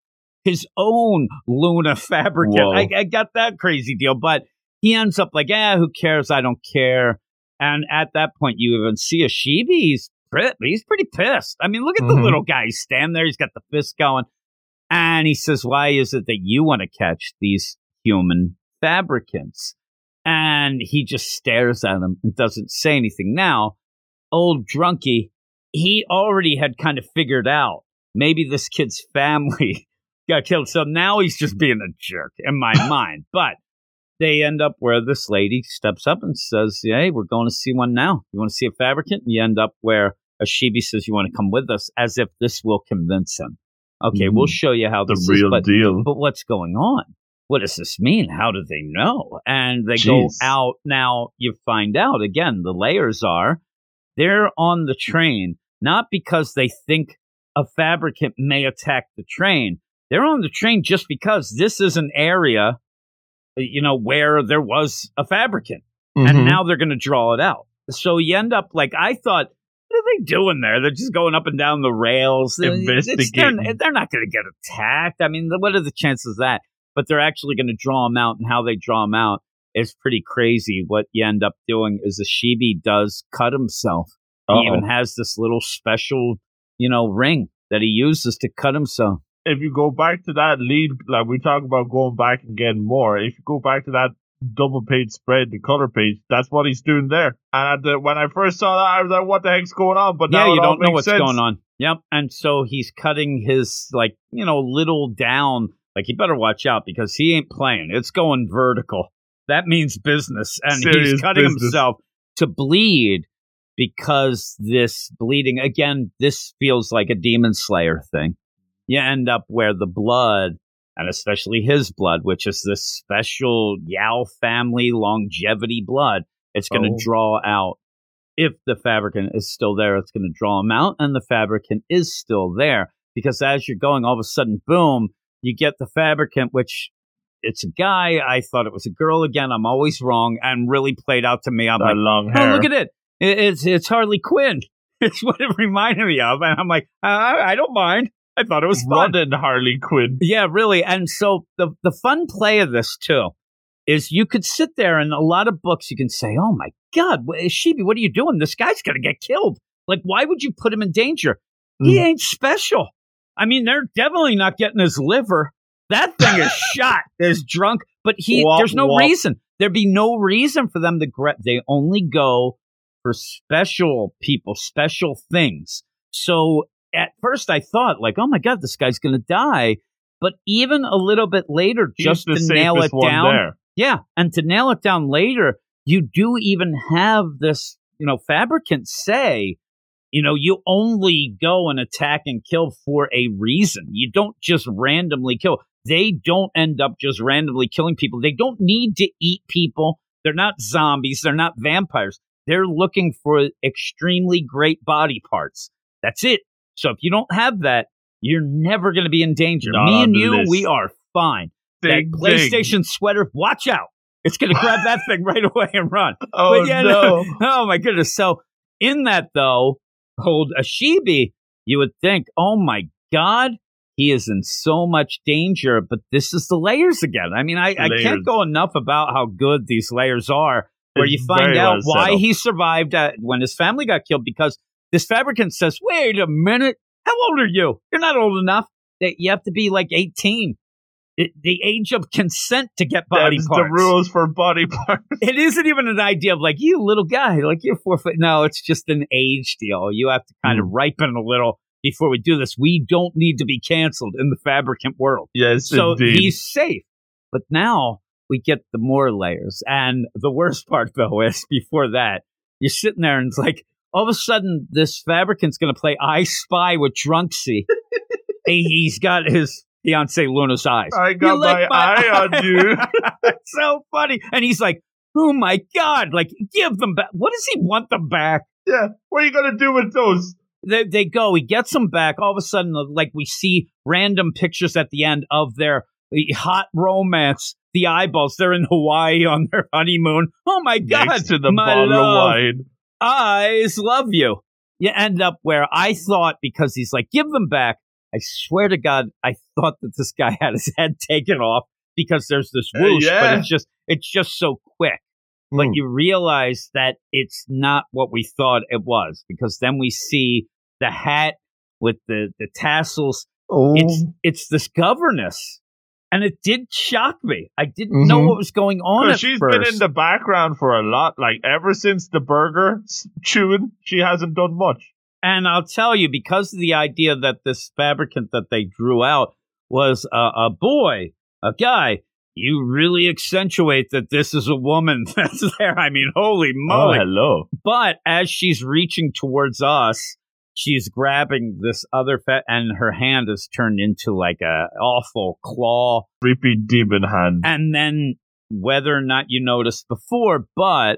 his own Luna fabricant. I, I got that crazy deal, but he ends up like, yeah, who cares? I don't care. And at that point, you even see Ashibi. He's, pri- he's pretty pissed. I mean, look at the Mhm. little guy. He's standing there. He's got the fist going. And he says, why is it that you want to catch these human fabricants? And he just stares at him and doesn't say anything. Now, old drunkie, he already had kind of figured out maybe this kid's family got killed. So now he's just being a jerk in my *laughs* mind. But they end up where this lady steps up and says, Hey, we're going to see one now. You want to see a fabricant? And You end up where Ashibi says, You want to come with us, as if this will convince him. Okay, Mm. we'll show you how The this real is. But, deal. but what's going on? What does this mean? How do they know? And they go out. Now you find out again, the layers are they're on the train, not because they think a fabricant may attack the train. They're on the train just because this is an area, you know, where there was a fabricant and Mhm. now they're going to draw it out. So you end up like I thought. What are they doing there? They're just going up and down the rails. It's- They're, Investigating. they're not going to get attacked. I mean, what are the chances of that? But they're actually going to draw them out, and how they draw them out is pretty crazy. What you end up doing is Ashibi does cut himself. He Uh-oh. even has this little special, you know, ring that he uses to cut himself. If you go back to that lead, like we talk about going back and getting more, if you go back to that double page spread, the color page, that's what he's doing there. And at the, when I first saw that, I was like, what the heck's going on? But yeah, now you don't know what's sense. going on. Yep. And so he's cutting his like, you know, little down. Like you better watch out because he ain't playing. It's going vertical. That means business. And he's cutting business. himself to bleed because this bleeding again, this feels like a demon slayer thing. You end up where the blood and especially his blood, which is this special Yao family longevity blood, it's going to Oh. draw out if the fabricant is still there, it's going to draw him out, and the fabricant is still there. Because as you're going, all of a sudden, boom, you get the fabricant, which it's a guy. I thought it was a girl again. I'm always wrong, and really played out to me. I'm like, long oh, look at it. It- It's it's Harley Quinn. *laughs* It's what it reminded me of, and I'm like, I, I don't mind. I thought it was fun. Running Harley Quinn. Yeah, really. And so the the fun play of this too is you could sit there and a lot of books you can say, "Oh my God, Shibi, what are you doing? This guy's gonna get killed. Like, why would you put him in danger? Mm. He ain't special. I mean, they're definitely not getting his liver. That thing is *laughs* shot, is drunk, but he wop, there's no wop. reason. There'd be no reason for them to grab. They only go for special people, special things. So at first I thought like, oh my god, this guy's gonna die. But even a little bit later, He's just to nail it down, there. yeah, and to nail it down later, you do even have this, you know, fabricant say, you know, you only go and attack and kill for a reason. You don't just randomly kill. They don't end up just randomly killing people. They don't need to eat people. They're not zombies. They're not vampires. They're looking for extremely great body parts. That's it. So if you don't have that, you're never going to be in danger. Not Me and you, list. we are fine. That PlayStation sweater, watch out. It's going to grab that thing right *laughs* away and run. *laughs* Oh, yeah, no. no. Oh, my goodness. So in that, though, old Ashibi, you would think, oh, my God, he is in so much danger. But this is the layers again. I mean, I, I can't go enough about how good these layers are, where it's you find out well why he survived uh, when his family got killed because this fabricant says, wait a minute. How old are you? You're not old enough. That you have to be like 18. It, the age of consent to get body That's parts. the rules for body parts. It isn't even an idea of like, you little guy, like you're four foot. No, it's just an age deal. You have to kind mm. of hmm. ripen a little before we do this. We don't need to be canceled in the fabricant world. Yes, so indeed. he's safe. But now we get the more layers. And the worst part, though, is before that, you're sitting there and it's like, all of a sudden, this fabricant's going to play I Spy with Drunksy. *laughs* He's got his fiance Luna's eyes. I got my, my, eye on you. it's *laughs* so funny. And he's like, oh my God, like, give them back. What does he want them back? Yeah. What are you going to do with those? They, they go, he gets them back. All of a sudden, uh, like, we see random pictures at the end of their eh, hot romance. The eyeballs, they're in Hawaii on their honeymoon. Oh my God. Next to the my bottle love. of wine. Eyes love you. You end up where I thought because he's like, give them back. I swear to God, I thought that this guy had his head *laughs* taken off because there's this uh, whoosh, uh, yeah. but it's just it's just so quick. Mm. Like you realize that it's not what we thought it was because then we see the hat with the the tassels. Oh. It's it's this governess and it did shock me. I didn't mm-hmm. know what was going on. she's first. been in the background for a lot. Like ever since the burger chewing, she hasn't done much. And I'll tell you, because of the idea that this fabricant that they drew out was a, a boy, a guy, you really accentuate that this is a woman *laughs* that's there. I mean, holy moly! Oh, hello. But as she's reaching towards us, she's grabbing this other fet and her hand is turned into like a awful claw. Creepy demon hand. And then whether or not you noticed before but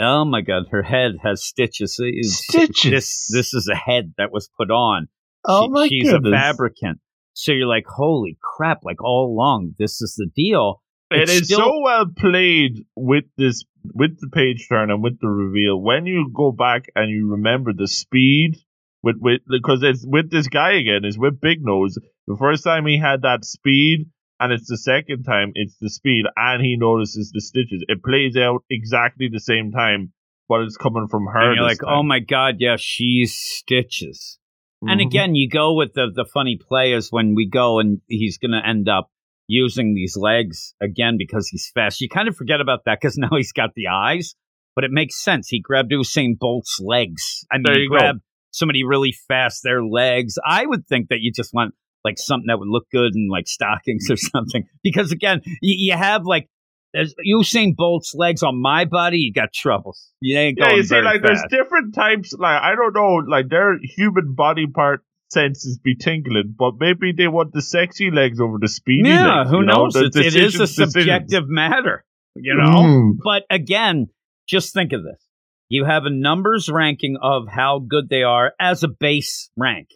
oh my god her head has stitches. Stitches this this is a head that was put on. Oh she, my she's goodness. a fabricant. So you're like holy crap like all along this is the deal. It is still- so well played with this with the page turn and with the reveal. When you go back and you remember the speed with with because it's with this guy again. is with Big Nose. The first time he had that speed, and it's the second time it's the speed, and he notices the stitches. It plays out exactly the same time, but it's coming from her. And you're like, time. oh my god, yeah, she's stitches. Mm-hmm. And again, you go with the the funny play is when we go and he's going to end up using these legs again because he's fast. You kind of forget about that because *laughs* now he's got the eyes, but it makes sense. He grabbed Usain Bolt's legs. I mean, there he grabbed go somebody really fast, their legs. I would think that you just want like something that would look good in like stockings or *laughs* something. Because again, you, you have like as Usain Bolt's legs on my body, you got troubles. You ain't going Yeah, you see, like fast. there's different types. Like I don't know, like their human body part senses be tingling, but maybe they want the sexy legs over the speedy yeah, legs. who knows? It, it is a subjective decisions. matter, you know. Mm. But again, just think of this: you have a numbers ranking of how good they are as a base rank.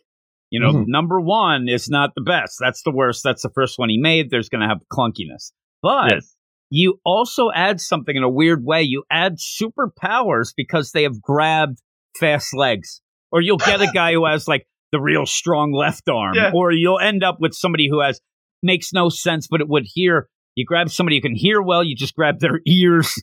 You know, mm-hmm. number one is not the best. That's the worst. That's the first one he made. There's going to have clunkiness. But yes. you also add something in a weird way. You add superpowers because they have grabbed fast legs. Or you'll get a guy who has like the real strong left arm. Yeah. Or you'll end up with somebody who has makes no sense, but it would hear You grab somebody who can hear well, you just grab their *laughs* ears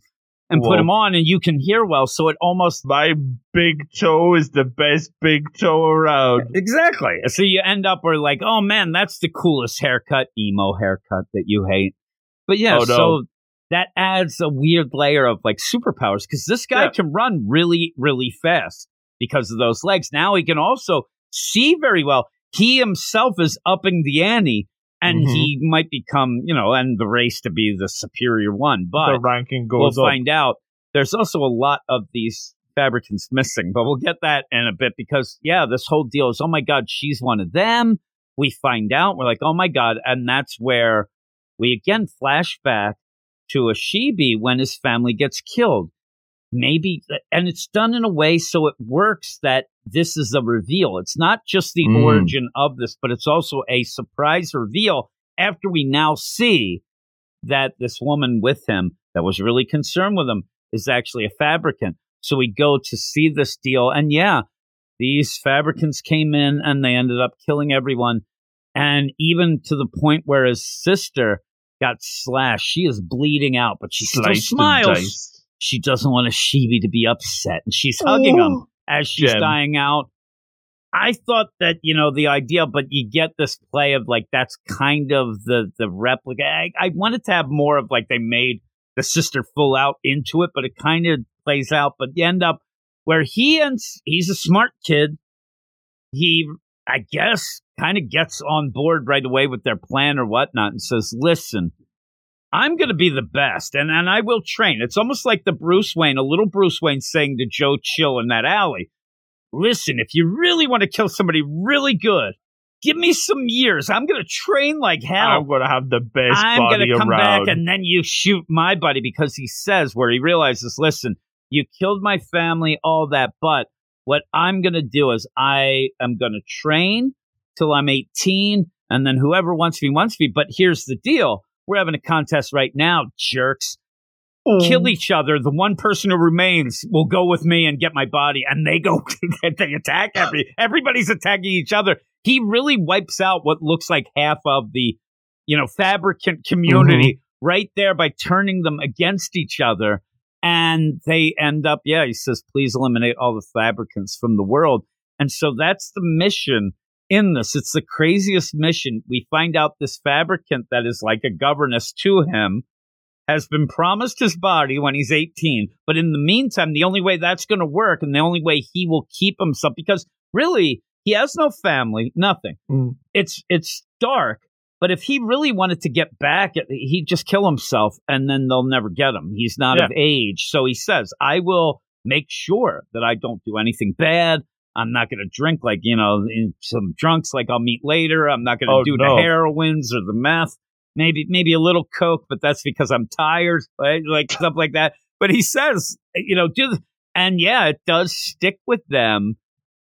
and put Whoa. them on, and you can hear well. So it almost My big toe is the best big toe around. exactly. So you end up where like, oh man, that's the coolest haircut, emo haircut that you hate. But yeah, Oh, no. so that adds a weird layer of like superpowers because this guy Yeah. can run really, really fast because of those legs. Now he can also see very well. He himself is upping the ante. And Mhm. he might become, you know, and the race to be the superior one. But the ranking goes we'll up. find out. There's also a lot of these fabricants missing, but we'll get that in a bit because yeah, this whole deal is oh my god, she's one of them. We find out, we're like, oh my god, and that's where we again flash back to Ashibi when his family gets killed. Maybe, and it's done in a way so it works that this is a reveal. It's not just the Mm. origin of this, but it's also a surprise reveal after we now see that this woman with him that was really concerned with him is actually a fabricant. So we go to see this deal, and yeah, these fabricants came in and they ended up killing everyone, and even to the point where his sister got slashed. She is bleeding out, but she still Sliced and smiles. Diced. She doesn't want Ashibi to be upset, and she's hugging him oh. as she's Gem. dying out. I thought that you know the idea, but you get this play of like that's kind of the the replica. I, I wanted to have more of like they made the sister full out into it, but it kind of plays out. But you end up where he ends. He's a smart kid. He, I guess, kind of gets on board right away with their plan or whatnot, and says, "Listen, I'm going to be the best, and and I will train." It's almost like the Bruce Wayne, a little Bruce Wayne saying to Joe Chill in that alley listen, if you really want to kill somebody really good, give me some years. I'm going to train like hell. I'm gonna have the best I'm body gonna come around. back and then you shoot my buddy because he says where he realizes, listen, you killed my family, all that, but what I'm gonna do is I am gonna train till I'm 18, and then whoever wants me wants me. But here's the deal: we're having a contest right now, jerks. Kill mm. each other. The one person who remains will go with me and get my body, and they go. *laughs* they attack every. Everybody's attacking each other. He really wipes out what looks like half of the you know, fabricant community mm-hmm. right there by turning them against each other. And they end up, yeah, he says, please eliminate all the fabricants from the world. And so that's the mission in this. It's the craziest mission. We find out this fabricant that is like a governess to him has been promised his body when he's 18. But in the meantime, the only way that's going to work and the only way he will keep himself, because really, he has no family, nothing. Mm. It's it's dark, but if he really wanted to get back, he'd just kill himself and then they'll never get him. He's not Yeah. of age. So he says, I will make sure that I don't do anything bad. I'm not going to drink like, you know, in some drunks like I'll meet later. I'm not going to Oh, do no. the heroines or the meth. Maybe maybe a little coke, but that's because I'm tired, right? Like stuff like that. But he says, you know, do and yeah, it does stick with them,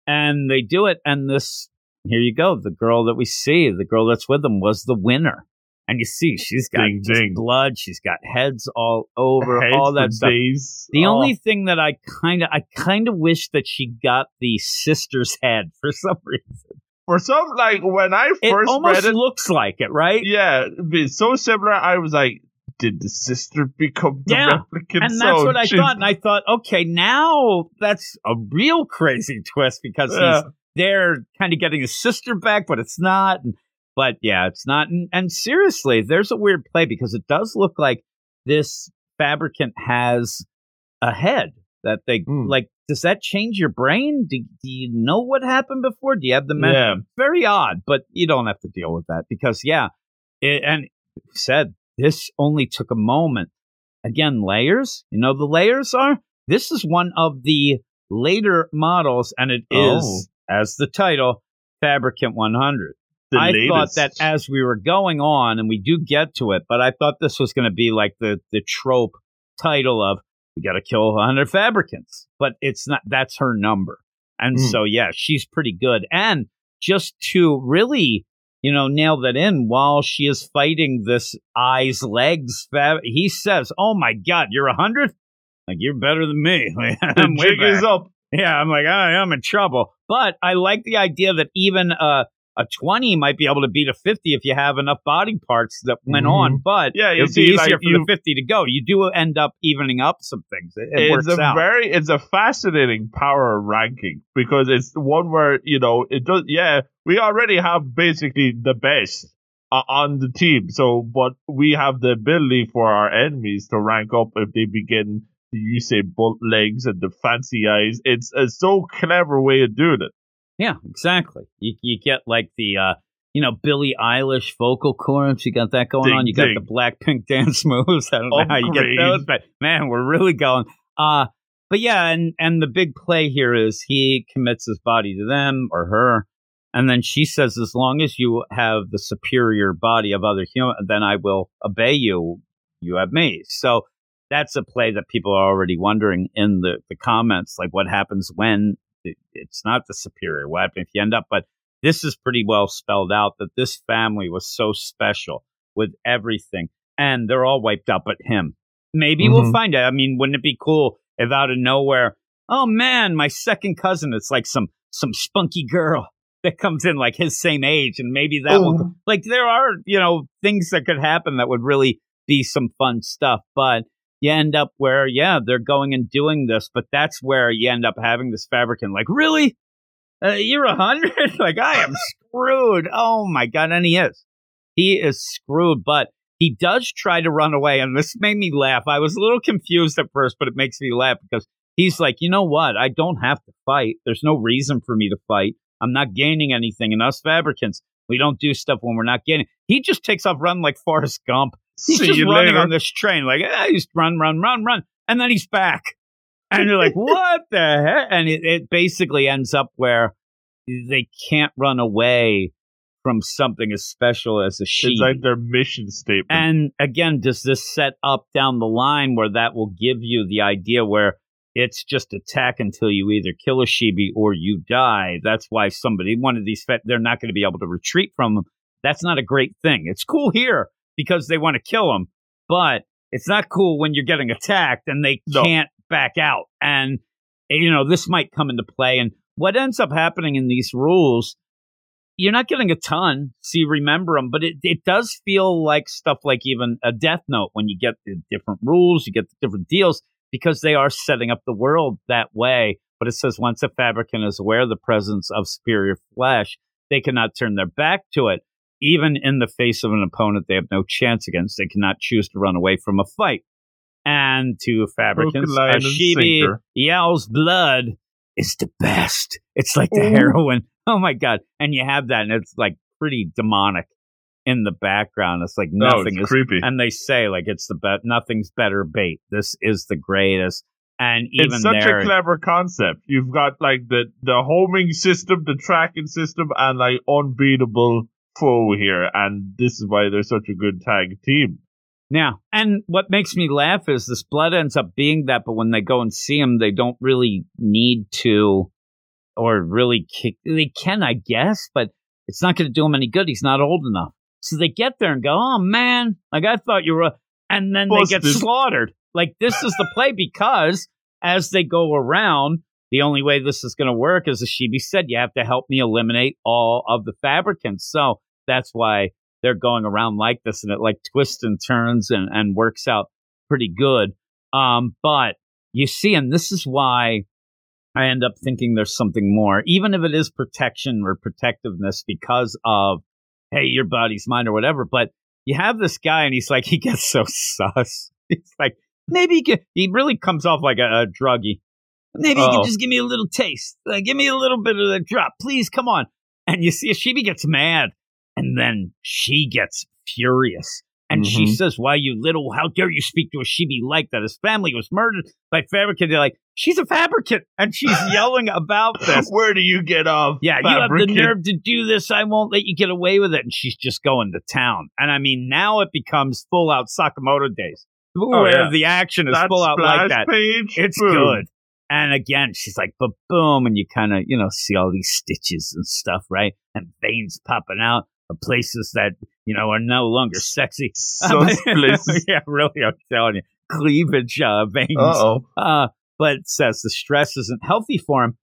and they do it. And this, here you go, the girl that we see, the girl that's with them, was the winner. And you see, she's got Ding, ding. blood, she's got heads all over, Heads all that stuff. days. The Oh. only thing that I kind of, I kind of wish that she got the sister's head *laughs* for some reason. for some like when I It first almost read it, looks like it, right? yeah, it's so similar. I was like, did the sister become the Yeah, replicant? and that's what I thought. And I thought, okay, now that's a real crazy twist because Yeah. he's they're kind of getting his sister back, but it's not. And, but yeah, it's not. And, and seriously, there's a weird play because it does look like this fabricant has a head that they Hmm. like. Does that change your brain? Do, do you know what happened before? Do you have the mem- Yeah. Very odd, but you don't have to deal with that because yeah, it, and said this only took a moment. Again, layers. You know the layers are. This is one of the later models, and it is as the title, Fabricant 100. I thought that as we were going on, and we do get to it, but I thought this was going to be like the the trope title of we got to kill 100 fabricants, but it's not. That's her number, and Hmm. so yeah, she's pretty good. And just to really, you know, nail that in while she is fighting this eyes legs, fab- he says, "Oh my God, you're a hundred? Like you're better than me. *laughs* I'm way back." up. Yeah, I'm like, I, I'm in trouble. But I like the idea that even uh, a 20 might be able to beat a 50 if you have enough body parts that went Mhm. on, but Yeah, it'd see, be like, easier for you- the 50 to go. You do end up evening up some things. It, it it's works a out. very it's a fascinating power ranking because it's one where you know it does yeah we already have basically the best uh, on the team so but we have the ability for our enemies to rank up if they begin to use say butt legs and the fancy eyes it's a so clever way of doing it yeah, exactly. You, you get like the, uh, you know, Billie Eilish vocal cords. You got that going Ding, on. You got ding. the Blackpink *laughs* dance moves. I don't know how you get those, but man, we're really going. Uh, but yeah, and, and the big play here is he commits his body to them or her. And then she says, as long as you have the superior body of other human, then I will obey you. You have me. So that's a play that people are already wondering in the, the comments, like what happens when it's not the superior weapon if you end up, but this is pretty well spelled out that this family was so special with everything and they're all wiped out but him. Maybe we'll Mhm. find out. I mean, wouldn't it be cool if out of nowhere, oh man, my second cousin, it's like some some spunky girl that comes in like his same age and maybe that will Oh. like there are, you know, things that could happen that would really be some fun stuff, but you end up where, yeah, they're going and doing this, but that's where you end up having this fabricant like, really? Uh, you're a hundred? *laughs* like, I am screwed. Oh my God. And he is. He is screwed, but he does try to run away. And this made me laugh. I was a little confused at first, but it makes me laugh because he's like, you know what? I don't have to fight. There's no reason for me to fight. I'm not gaining anything. And us fabricants, we don't do stuff when we're not gaining. He just takes off running like Forrest Gump. He's See just you running later. on this train, like, ah, he's run, run, run, run. And then he's back. And you're like, what the heck? And it, it basically ends up where they can't run away from something as special as Ashibi. it's like their mission statement And again, does this set up down the line where that will give you the idea where it's just attack until you either kill Ashibi or you die? That's why somebody, one of these, they're not going to be able to retreat from them. That's not a great thing. It's cool here because they want to kill them, but it's not cool when you're getting attacked and they No. can't back out. And, you know, this might come into play. And what ends up happening in these rules you're not getting a ton, so you remember them, but it, it does feel like stuff like even a Death Note when you get the different rules, you get the different deals, because they are setting up the world that way. But it says once a fabricant is aware of the presence of superior flesh, they cannot turn their back to it. Even in the face of an opponent they have no chance against, they cannot choose to run away from a fight. And to fabricants, Hook, line, a and Shibi sinker. Yao's blood is the best. It's like the Ooh. heroin. *laughs* Oh my god! And you have that, and it's like pretty demonic in the background. It's like oh, no nothing it's is, creepy and they say like it's the best. Nothing's better bait. This is the greatest. And even it's such there, a clever concept. You've got like the the homing system, the tracking system, and like unbeatable foe here, and this is why they're such a good tag team. Yeah. And what makes me laugh is this blood ends up being that, but when they go and see him, they don't really need to, or really kick. They can, I guess, but it's not going to do him any good. He's not old enough. So they get there and go, oh man, like I thought you were, and then they get slaughtered. Like this is the play because as they go around, the only way this is going to work is as Shibi said, you have to help me eliminate all of the fabricants. So that's why they're going around like this and it like twists and turns and, and works out pretty good. Um, but you see, and this is why I end up thinking there's something more, even if it is protection or protectiveness because of, hey, your body's mine or whatever. But you have this guy and he's like, he gets so *laughs* sus. He's like, maybe he, can, he really comes off like a, a druggie. Maybe you Oh. can just give me a little taste. Like, give me a little bit of the drop. Please, come on. And you see, Shibi gets mad. And then she gets furious. And she Mhm. says, Why, you little, how dare you speak to Ashibi like that? His family was murdered by fabricant. They're like, She's a fabricant. And she's *laughs* yelling about this. Where do you get off? Yeah, you have the nerve to do this. I won't let you get away with it. And she's just going to town. And I mean, now it becomes full out Sakamoto days, where Oh, yeah. the action is That full out like that. Page, It's boom. good. And again, she's like, but boom, and you kind of, you know, see all these stitches and stuff, right? And veins popping out places that, you know, are no longer sexy. *laughs* *laughs* Places. yeah, really, I'm telling you. Cleavage uh, veins. Uh-oh. Uh, but it says the stress isn't healthy for him.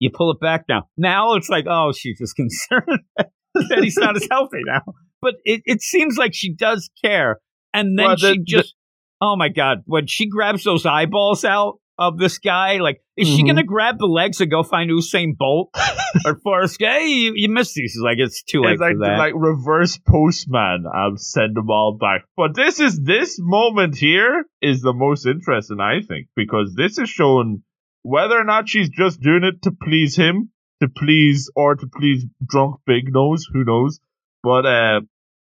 You pull it back now. Now it's like, oh, she's just *laughs* concerned. that he's not as healthy now. But it, it seems like she does care. And then Well, the- she just, oh my God, when she grabs those eyeballs out of this guy, like, is she Mhm. going to grab the legs and go find Usain Bolt *laughs* or Forrest? Hey, you, you missed these. Like, it's too late It's like for that. like reverse postman. I'll send them all back. But this is this moment here is the most interesting, I think, because this is showing whether or not she's just doing it to please him, to please or to please drunk big nose, who knows. But uh,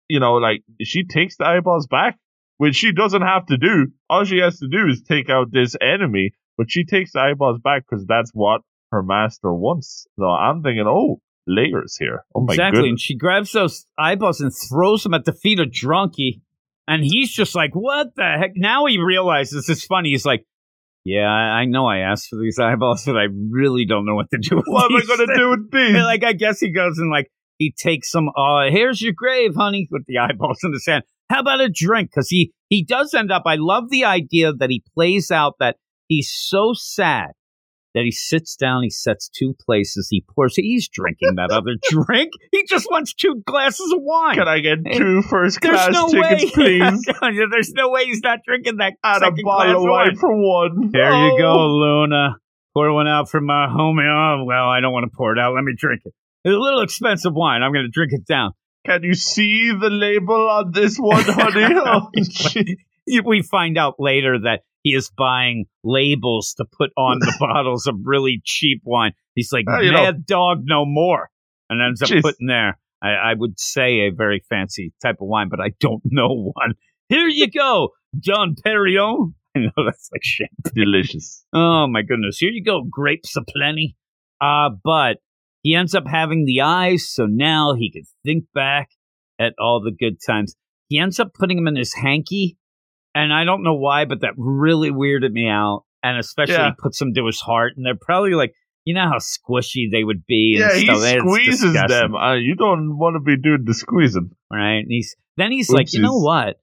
you know, like she takes the eyeballs back, which she doesn't have to do. All she has to do is take out this enemy, but she takes the eyeballs back because that's what her master wants. So I'm thinking, oh, layers here. Oh my exactly. goodness. And she grabs those eyeballs and throws them at the feet of Drunky. And he's just like, what the heck? Now he realizes it's funny. He's like, yeah, I know I asked for these eyeballs, but I really don't know what to do with What am I gonna do with *laughs* these? Like, I guess he goes and like, he takes some, uh, here's your grave, honey, with the *laughs* eyeballs in the sand. How about a drink? Because he, he does end up, I love the idea that he plays out that he's so sad that he sits down, he sets two places, he pours, he's drinking that other *laughs* drink. He just wants two glasses of wine. Can I get two first class no tickets, way. *laughs* please? *laughs* There's no way he's not drinking that And a bottle of wine wine. for one. There you go. Luna. Pour one out for my homie. Oh, well, I don't want to pour it out. Let me drink it. It's a little expensive wine. I'm going to drink it down. Can you see the label on this one, honey? *laughs* Oh. *laughs* We find out later that he is buying labels to put on the *laughs* bottles of really cheap wine. He's like, Oh, you know. Mad Dog No More. And ends up Jeez. putting there, I, I would say a very fancy type of wine, but I don't know one. Here you go, John Perignon. I know that's like shit. Delicious. Oh my goodness. Here you go, grapes aplenty. Uh, but he ends up having the eyes, so now he can think back at all the good times. He ends up putting them in his hanky, and I don't know why, but that really weirded me out. And especially Yeah. he puts them to his heart, and they're probably like, you know how squishy they would be. Yeah, and he stuff. Squeezes them. Uh, you don't want to be doing the squeezing. right? And he's then he's like, you know what?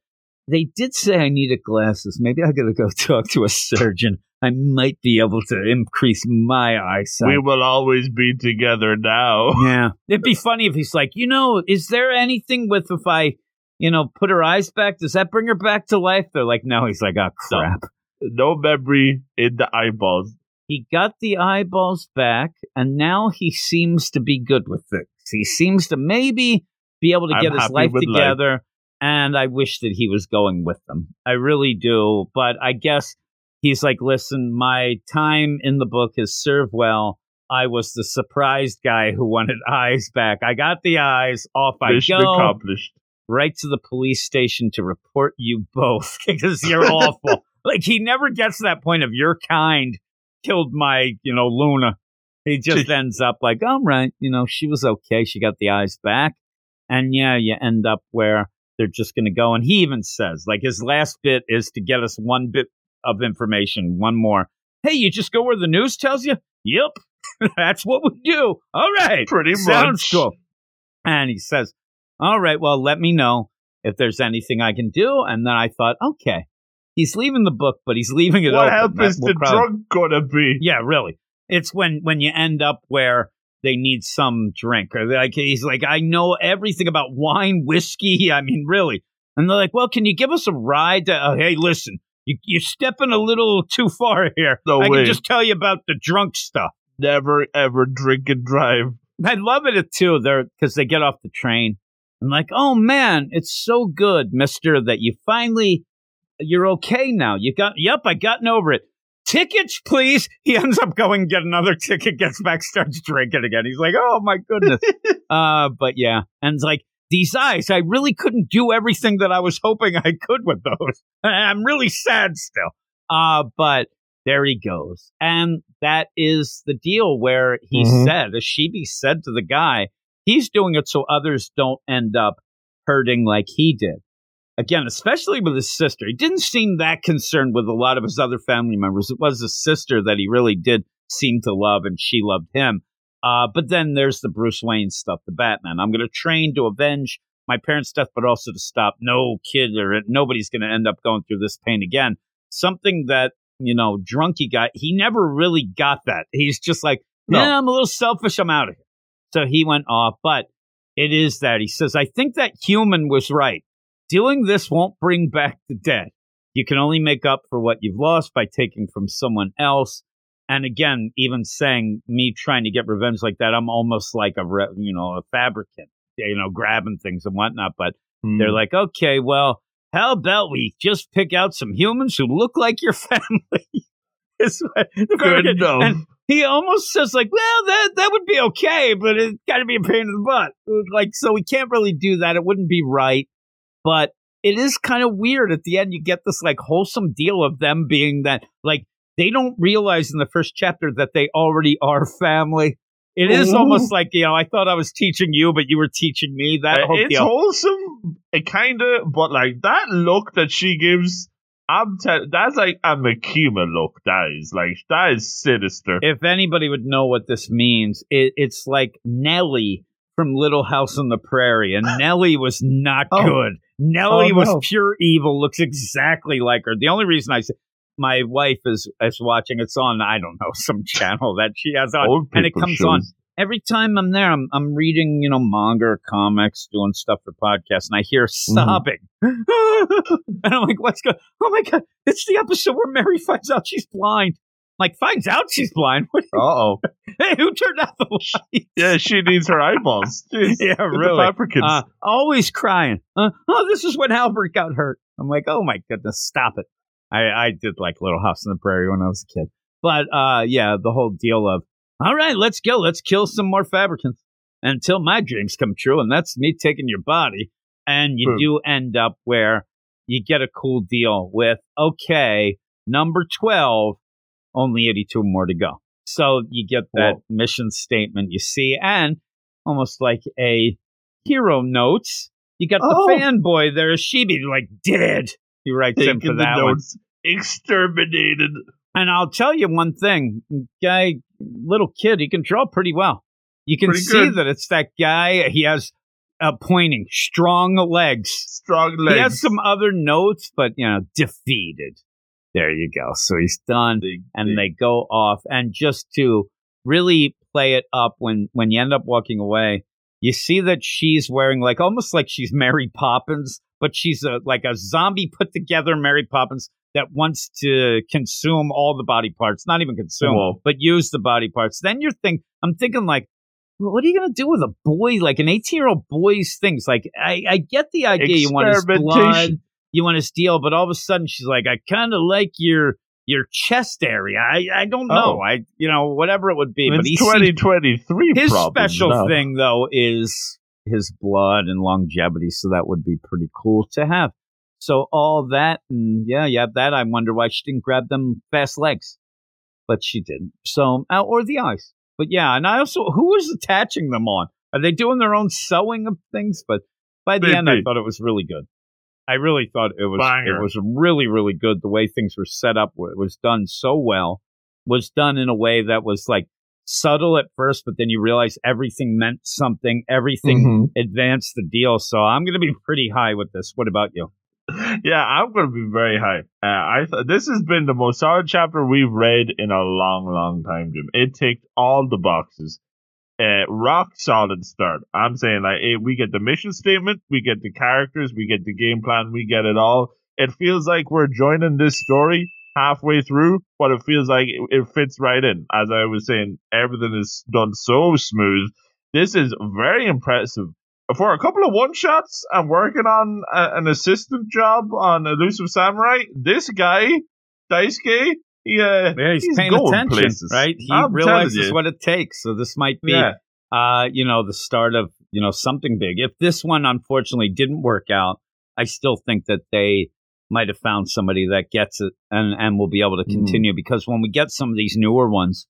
They did say I needed glasses. Maybe I gotta go *laughs* talk to a surgeon. I might be able to increase my eyesight. We will always be together now. Yeah. *laughs* It'd be funny if he's like, you know, is there anything with if I, you know, put her eyes back? Does that bring her back to life? They're like, no. He's like, oh, crap. No memory in the eyeballs. He got the eyeballs back, and now he seems to be good with things. He seems to maybe be able to I'm get his life together. life. And I wish that he was going with them. I really do. But I guess he's like, listen, my time in the book has served well. I was the surprised guy who wanted *laughs* eyes back. I got the eyes. Off I Mission go. accomplished. right to the police station to report you both *laughs* because you're *laughs* awful. Like he never gets to that point of your kind killed my, you know, Luna. He just ends up like, all right, you know, she was okay. She got the eyes back. And yeah, you end up where they're just going to go. And he even says, like, his last bit is to get us one bit of information, one more. Hey, you just go where the news tells you? Yep. *laughs* That's what we do. All right. Pretty Sounds much. cool. And he says, All right, well, let me know if there's anything I can do. And then I thought, okay, he's leaving the book, but he's leaving it What open. help That is the probably- drug gonna be? Yeah, really. It's when when you end up where they need some drink, or like he's like, I know everything about wine, whiskey. *laughs* I mean, really. And they're like, Well, can you give us a ride? To, uh, hey, listen, you, you're stepping a little too far *laughs* here. No I way. can just tell you about the drunk stuff. Never ever drink and drive. I love it too. They're because they get off the train. I'm like, oh man, it's so good, Mister, that you finally you're okay now. You got yep, I gotten over it. Tickets, please. He ends up going get another ticket, gets back, starts drinking again. He's like, oh my goodness. *laughs* uh, but yeah, and it's like these eyes. I really couldn't do everything that I was hoping I could with those. *laughs* I'm really sad still. Uh, but there he goes. And that is the deal where he Mhm. said, Ashibi said to the guy, he's doing it so others don't end up hurting like he did. Again, especially with his sister. He didn't seem that concerned with a lot of his other family members. It was his sister that he really did seem to love, and she loved him. Uh, but then there's the Bruce Wayne stuff, the Batman. I'm going to train to avenge my parents' death, but also to stop no kid or nobody's going to end up going through this pain again. Something that, you know, drunky guy, he never really got that. He's just like, No. yeah, I'm a little selfish. I'm out of here. So he went off, but it is that. He says, I think that human was right. Doing this won't bring back the dead. You can only make up for what you've lost by taking from someone else. And again, even saying me trying to get revenge like that, I'm almost like a, re- you know, a fabricant, you know, grabbing things and whatnot. But Hmm. they're like, okay, well, how about we just pick out some humans who look like your *laughs* family? *laughs* Good enough. and he almost says like, well, that that would be okay, but it's got to be a pain in the butt. Like, so we can't really do that. It wouldn't be right. But it is kind of weird. At the end, you get this like wholesome deal of them being that like they don't realize in the first chapter that they already are family. It is Ooh. almost like you know, I thought I was teaching you, but you were teaching me that Uh, it's deal. wholesome, it kind of, but like that look that she gives, I'm tell that's like a Makima look. That is like that is sinister. if anybody would know what this means, it, it's like Nellie from Little House on the Prairie, and Nellie was not Oh. good. Nellie Oh, was no. pure evil. Looks exactly like her. The only reason I said my wife is is watching. It's on I don't know *laughs* some channel that she has on, Old and it comes shows. on every time I'm there. I'm I'm reading you know manga or comics, doing stuff for podcasts, and I hear Mm-hmm. sobbing, *laughs* and I'm like, "What's going? Oh my god! It's the episode where Mary *laughs* finds out she's blind." Like finds out she's blind. Uh oh. *laughs* Hey, who turned out the light? Yeah, she needs her eyeballs. *laughs* Jeez. Yeah, really. Fabricants. Uh, always crying. Uh, oh, this is when Albert got hurt. I'm like, oh my goodness, stop it. I, I did like Little House on the Prairie when I was a kid. But uh, yeah, the whole deal of, all right, let's go. Let's kill some more fabricants until my dreams come true. And that's me taking your body. And you Boom. do end up where you get a cool deal with, okay, number 12, only 82 more to go. So you get that Whoa. mission statement you see, and almost like a hero notes. You got Oh. the fanboy there, Shibi, like dead. He writes in Taking for the that one. Exterminated. And I'll tell you one thing, guy, little kid, he can draw pretty well. You can Pretty see good. that it's that guy. He has uh, pointing, strong legs. Strong legs. He has some other notes, but you know, defeated. There you go. So he's done. And they go off. And just to really play it up when when you end up walking away you see that she's wearing like almost like she's mary poppins but she's a like a zombie put together mary poppins that wants to consume all the body parts. Not even consume Whoa. but use the body parts. Then you're think i'm thinking like what are you gonna do with a boy? Like an 18 year old boy's things. Like i i get the idea you want his blood. You want to steal, but all of a sudden she's like, I kind of like your your chest area. I I don't know. Oh. I you know whatever it would be, but he It's 2023 his special now. thing though is his blood and longevity, so that would be pretty cool to have. So all that and yeah, yeah, that I wonder why she didn't grab them fast legs, but she didn't. So uh, or the eyes, but yeah, and I also who was attaching them on? Are they doing their own sewing of things? But by the end, I thought it was really good. I really thought it was Banger. it was really really good. The way things were set up it was done so well. Was done in a way that was like subtle at first, but then you realize everything meant something. Everything Mhm. advanced the deal. So I'm going to be pretty high with this. What about you? Yeah, I'm going to be very high. Uh, I th- this has been the most solid chapter we've read in a long, long time, Jim. It ticked all the boxes. Uh, rock solid start. I'm saying like eh, we get the mission statement, we get the characters, we get the game plan, we get it all. It feels like we're joining this story halfway through, but it feels like it, it fits right in. As I was saying, everything is done so smooth. This is very impressive for a couple of one shots and working on a, an assistant job on Elusive Samurai, this guy, Daisuke, he, uh, Yeah, he's, He's paying attention, places. right? He I'm realizes what it takes. So this might be, yeah, uh, you know, the start of you know something big. If this one unfortunately didn't work out, I still think that they might have found somebody that gets it and and will be able to Mm. continue. Because when we get some of these newer ones,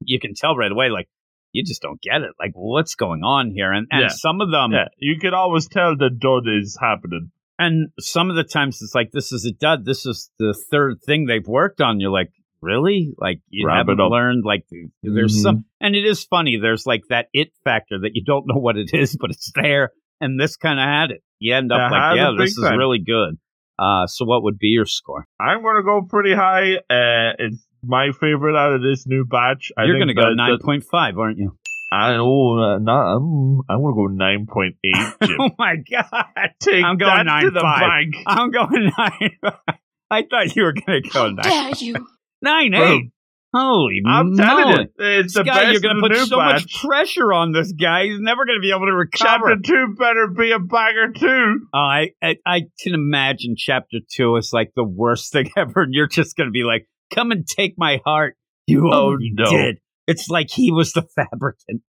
you can tell right away, like you just don't get it. Like what's going on here? And and Yeah. some of them, yeah. You can always tell the dud is happening. And some of the times it's like this is a dud. This is the third thing they've worked on. You're like, really? Like you Wrap haven't learned? Like there's Mhm. some, and it is funny. There's like that it factor that you don't know what it is, but it's there. And this kind of had it. You end up It like, yeah, this is time. really good. Uh, so what would be your score? I'm going to go pretty high. Uh, it's my favorite out of this new batch. I You're going to go that- nine that- point five, aren't you? I know, uh, not, um, I want to go nine point eight. *laughs* Jim. oh my god! Take I'm going that nine to the five. bank. I'm going *laughs* nine. I thought you were going to go How nine. dare you? Nine Bro, eight. Holy I'm moly. telling you, it's This the guy, best you're going to put so batch. much pressure on this guy. He's never going to be able to recover. Chapter two better be a banger too. Oh, I, I I can imagine chapter two is like the worst thing *laughs* ever, and you're just going to be like, "Come and take my heart." You Oh, already no. did. It's like he was the *laughs* fabricant.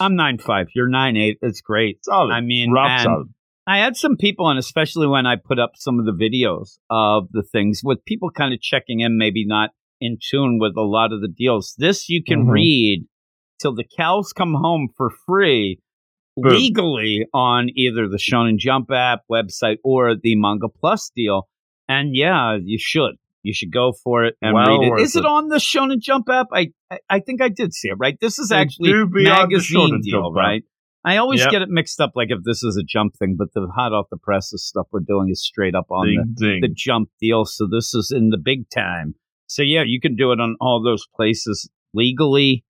I'm nine five. You're nine eight. It's great. Solid. I mean, rock solid. I had some people, and especially when I put up some of the videos of the things, with people kind of checking in, maybe not in tune with a lot of the deals. This you can Mhm. read till the cows come home for free Boom. legally on either the Shonen Jump app website or the Manga Plus deal. And yeah, you should. You should go for it and Well read it. Is it it. on the Shonen Jump app? I, I I think I did see it. Right, this is actually do be on the magazine deal, Jump app. right? I always Yep. get it mixed up, like if this is a Jump thing, but the hot off the presses stuff we're doing is straight up on the Ding, ding. the jump deal. So this is in the big time. So yeah, you can do it on all those places legally,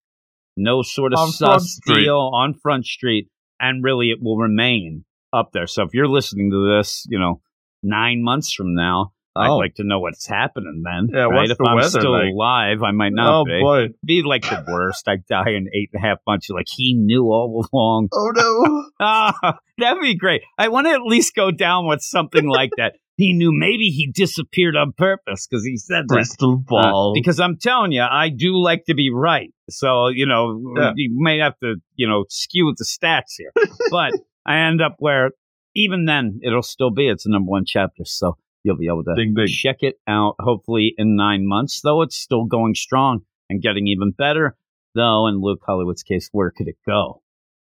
no sort of On sus deal on Front Street, and really it will remain up there. So if you're listening to this, you know, nine months from now, I'd Oh. like to know what's happening then. Yeah, right? what's if the I'm still like? alive, I might not oh be. boy. Be like the worst. I die in eight and a half months. You're like he knew all along. Oh no. *laughs* Ah, that'd be great. I want to at least go down with something like *laughs* that. He knew maybe he disappeared on purpose because he said that. Crystal Uh, ball. because I'm telling you, I do like to be right. So, you know, Yeah. you may have to, you know, skew the stats here. but *laughs* I end up where even then it'll still be it's the number one chapter. So you'll be able to ding ding. check it out hopefully in nine months, though it's still going strong and getting even better. Though in Luke Hollywood's case, where could it go?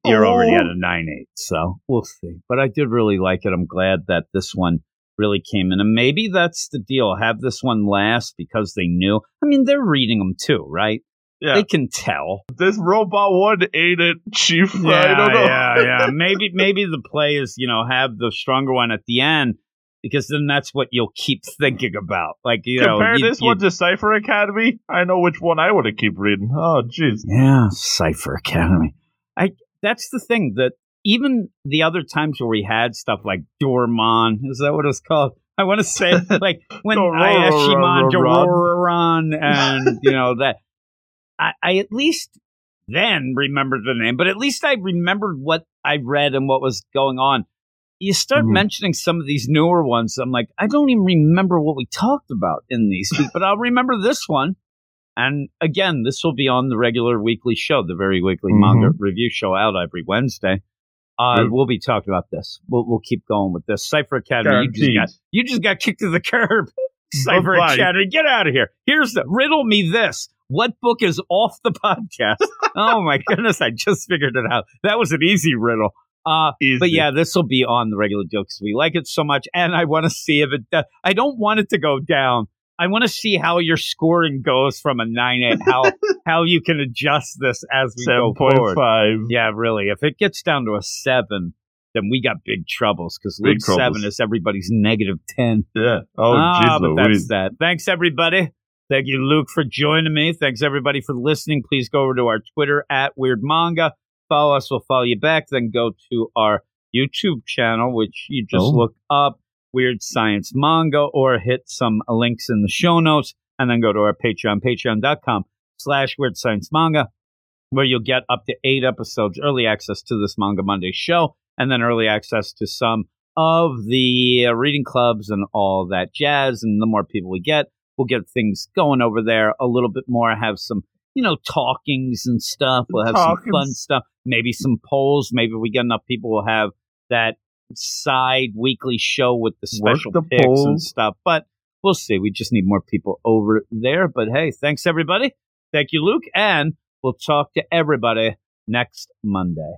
You're already Oh. at a nine eight, so we'll see. But I did really like it. I'm glad that this one really came in, and maybe that's the deal. Have this one last because they knew. I mean, they're reading them too, right? Yeah. They can tell. this robot one ate it, Chief. I Yeah, don't know. yeah, yeah. *laughs* Maybe, maybe the play is you know have the stronger one at the end because then that's what you'll keep thinking about. Like you Compare know, you- this you- one to Cipher Academy. I know which one I want to keep reading. Oh, jeez. Yeah, Cipher Academy. I that's the thing that even the other times where we had stuff like Dormon, is that what it's called? I want to say *laughs* like when Ayashimon Dororon and you know that I, I at least then remembered the name, but at least I remembered what I read and what was going on. You start Mhm. mentioning some of these newer ones. I'm like, I don't even remember what we talked about in these, but I'll remember this one. And again, this will be on the regular weekly show, the very weekly Mhm. manga review show out every Wednesday. Uh, Good. we'll be talking about this. We'll, we'll keep going with this. Cipher Academy, you just, got, you just got kicked to the curb. *laughs* Bye-bye. Academy, get out of here. Here's the riddle me this. What book is off the *laughs* podcast? oh my goodness, I just figured it out. That was an easy riddle. Uh, but yeah, this will be on the regular deal because we like it so much, and I want to see if it. Does. I don't want it to go down. I want to see how your scoring goes from a nine eight. How *laughs* how you can adjust this as we seven go forward. five. Yeah, really. If it gets down to a seven, then we got big troubles because Luke seven is everybody's negative ten. Yeah. Oh, ah, but that's that. Thanks everybody. Thank you, Luke, for joining me. Thanks everybody for listening. Please go over to our Twitter at Weird Manga. Follow us, we'll follow you back. Then go to our YouTube channel, which you just Oh. look up Weird Science Manga or hit some links in the show notes and then go to our Patreon, patreon.com slash Weird Science Manga, where you'll get up to eight episodes, early access to this Manga Monday show, and then early access to some of the uh, reading clubs and all that jazz. And the more people we get, we'll get things going over there a little bit more, have some, you know, talkings and stuff. We'll have some fun stuff, maybe some polls. Maybe we get enough people, we'll have that side weekly show with the special the picks and stuff. But we'll see. We just need more people over there. But hey, thanks everybody. Thank you, Luke. And we'll talk to everybody next Monday.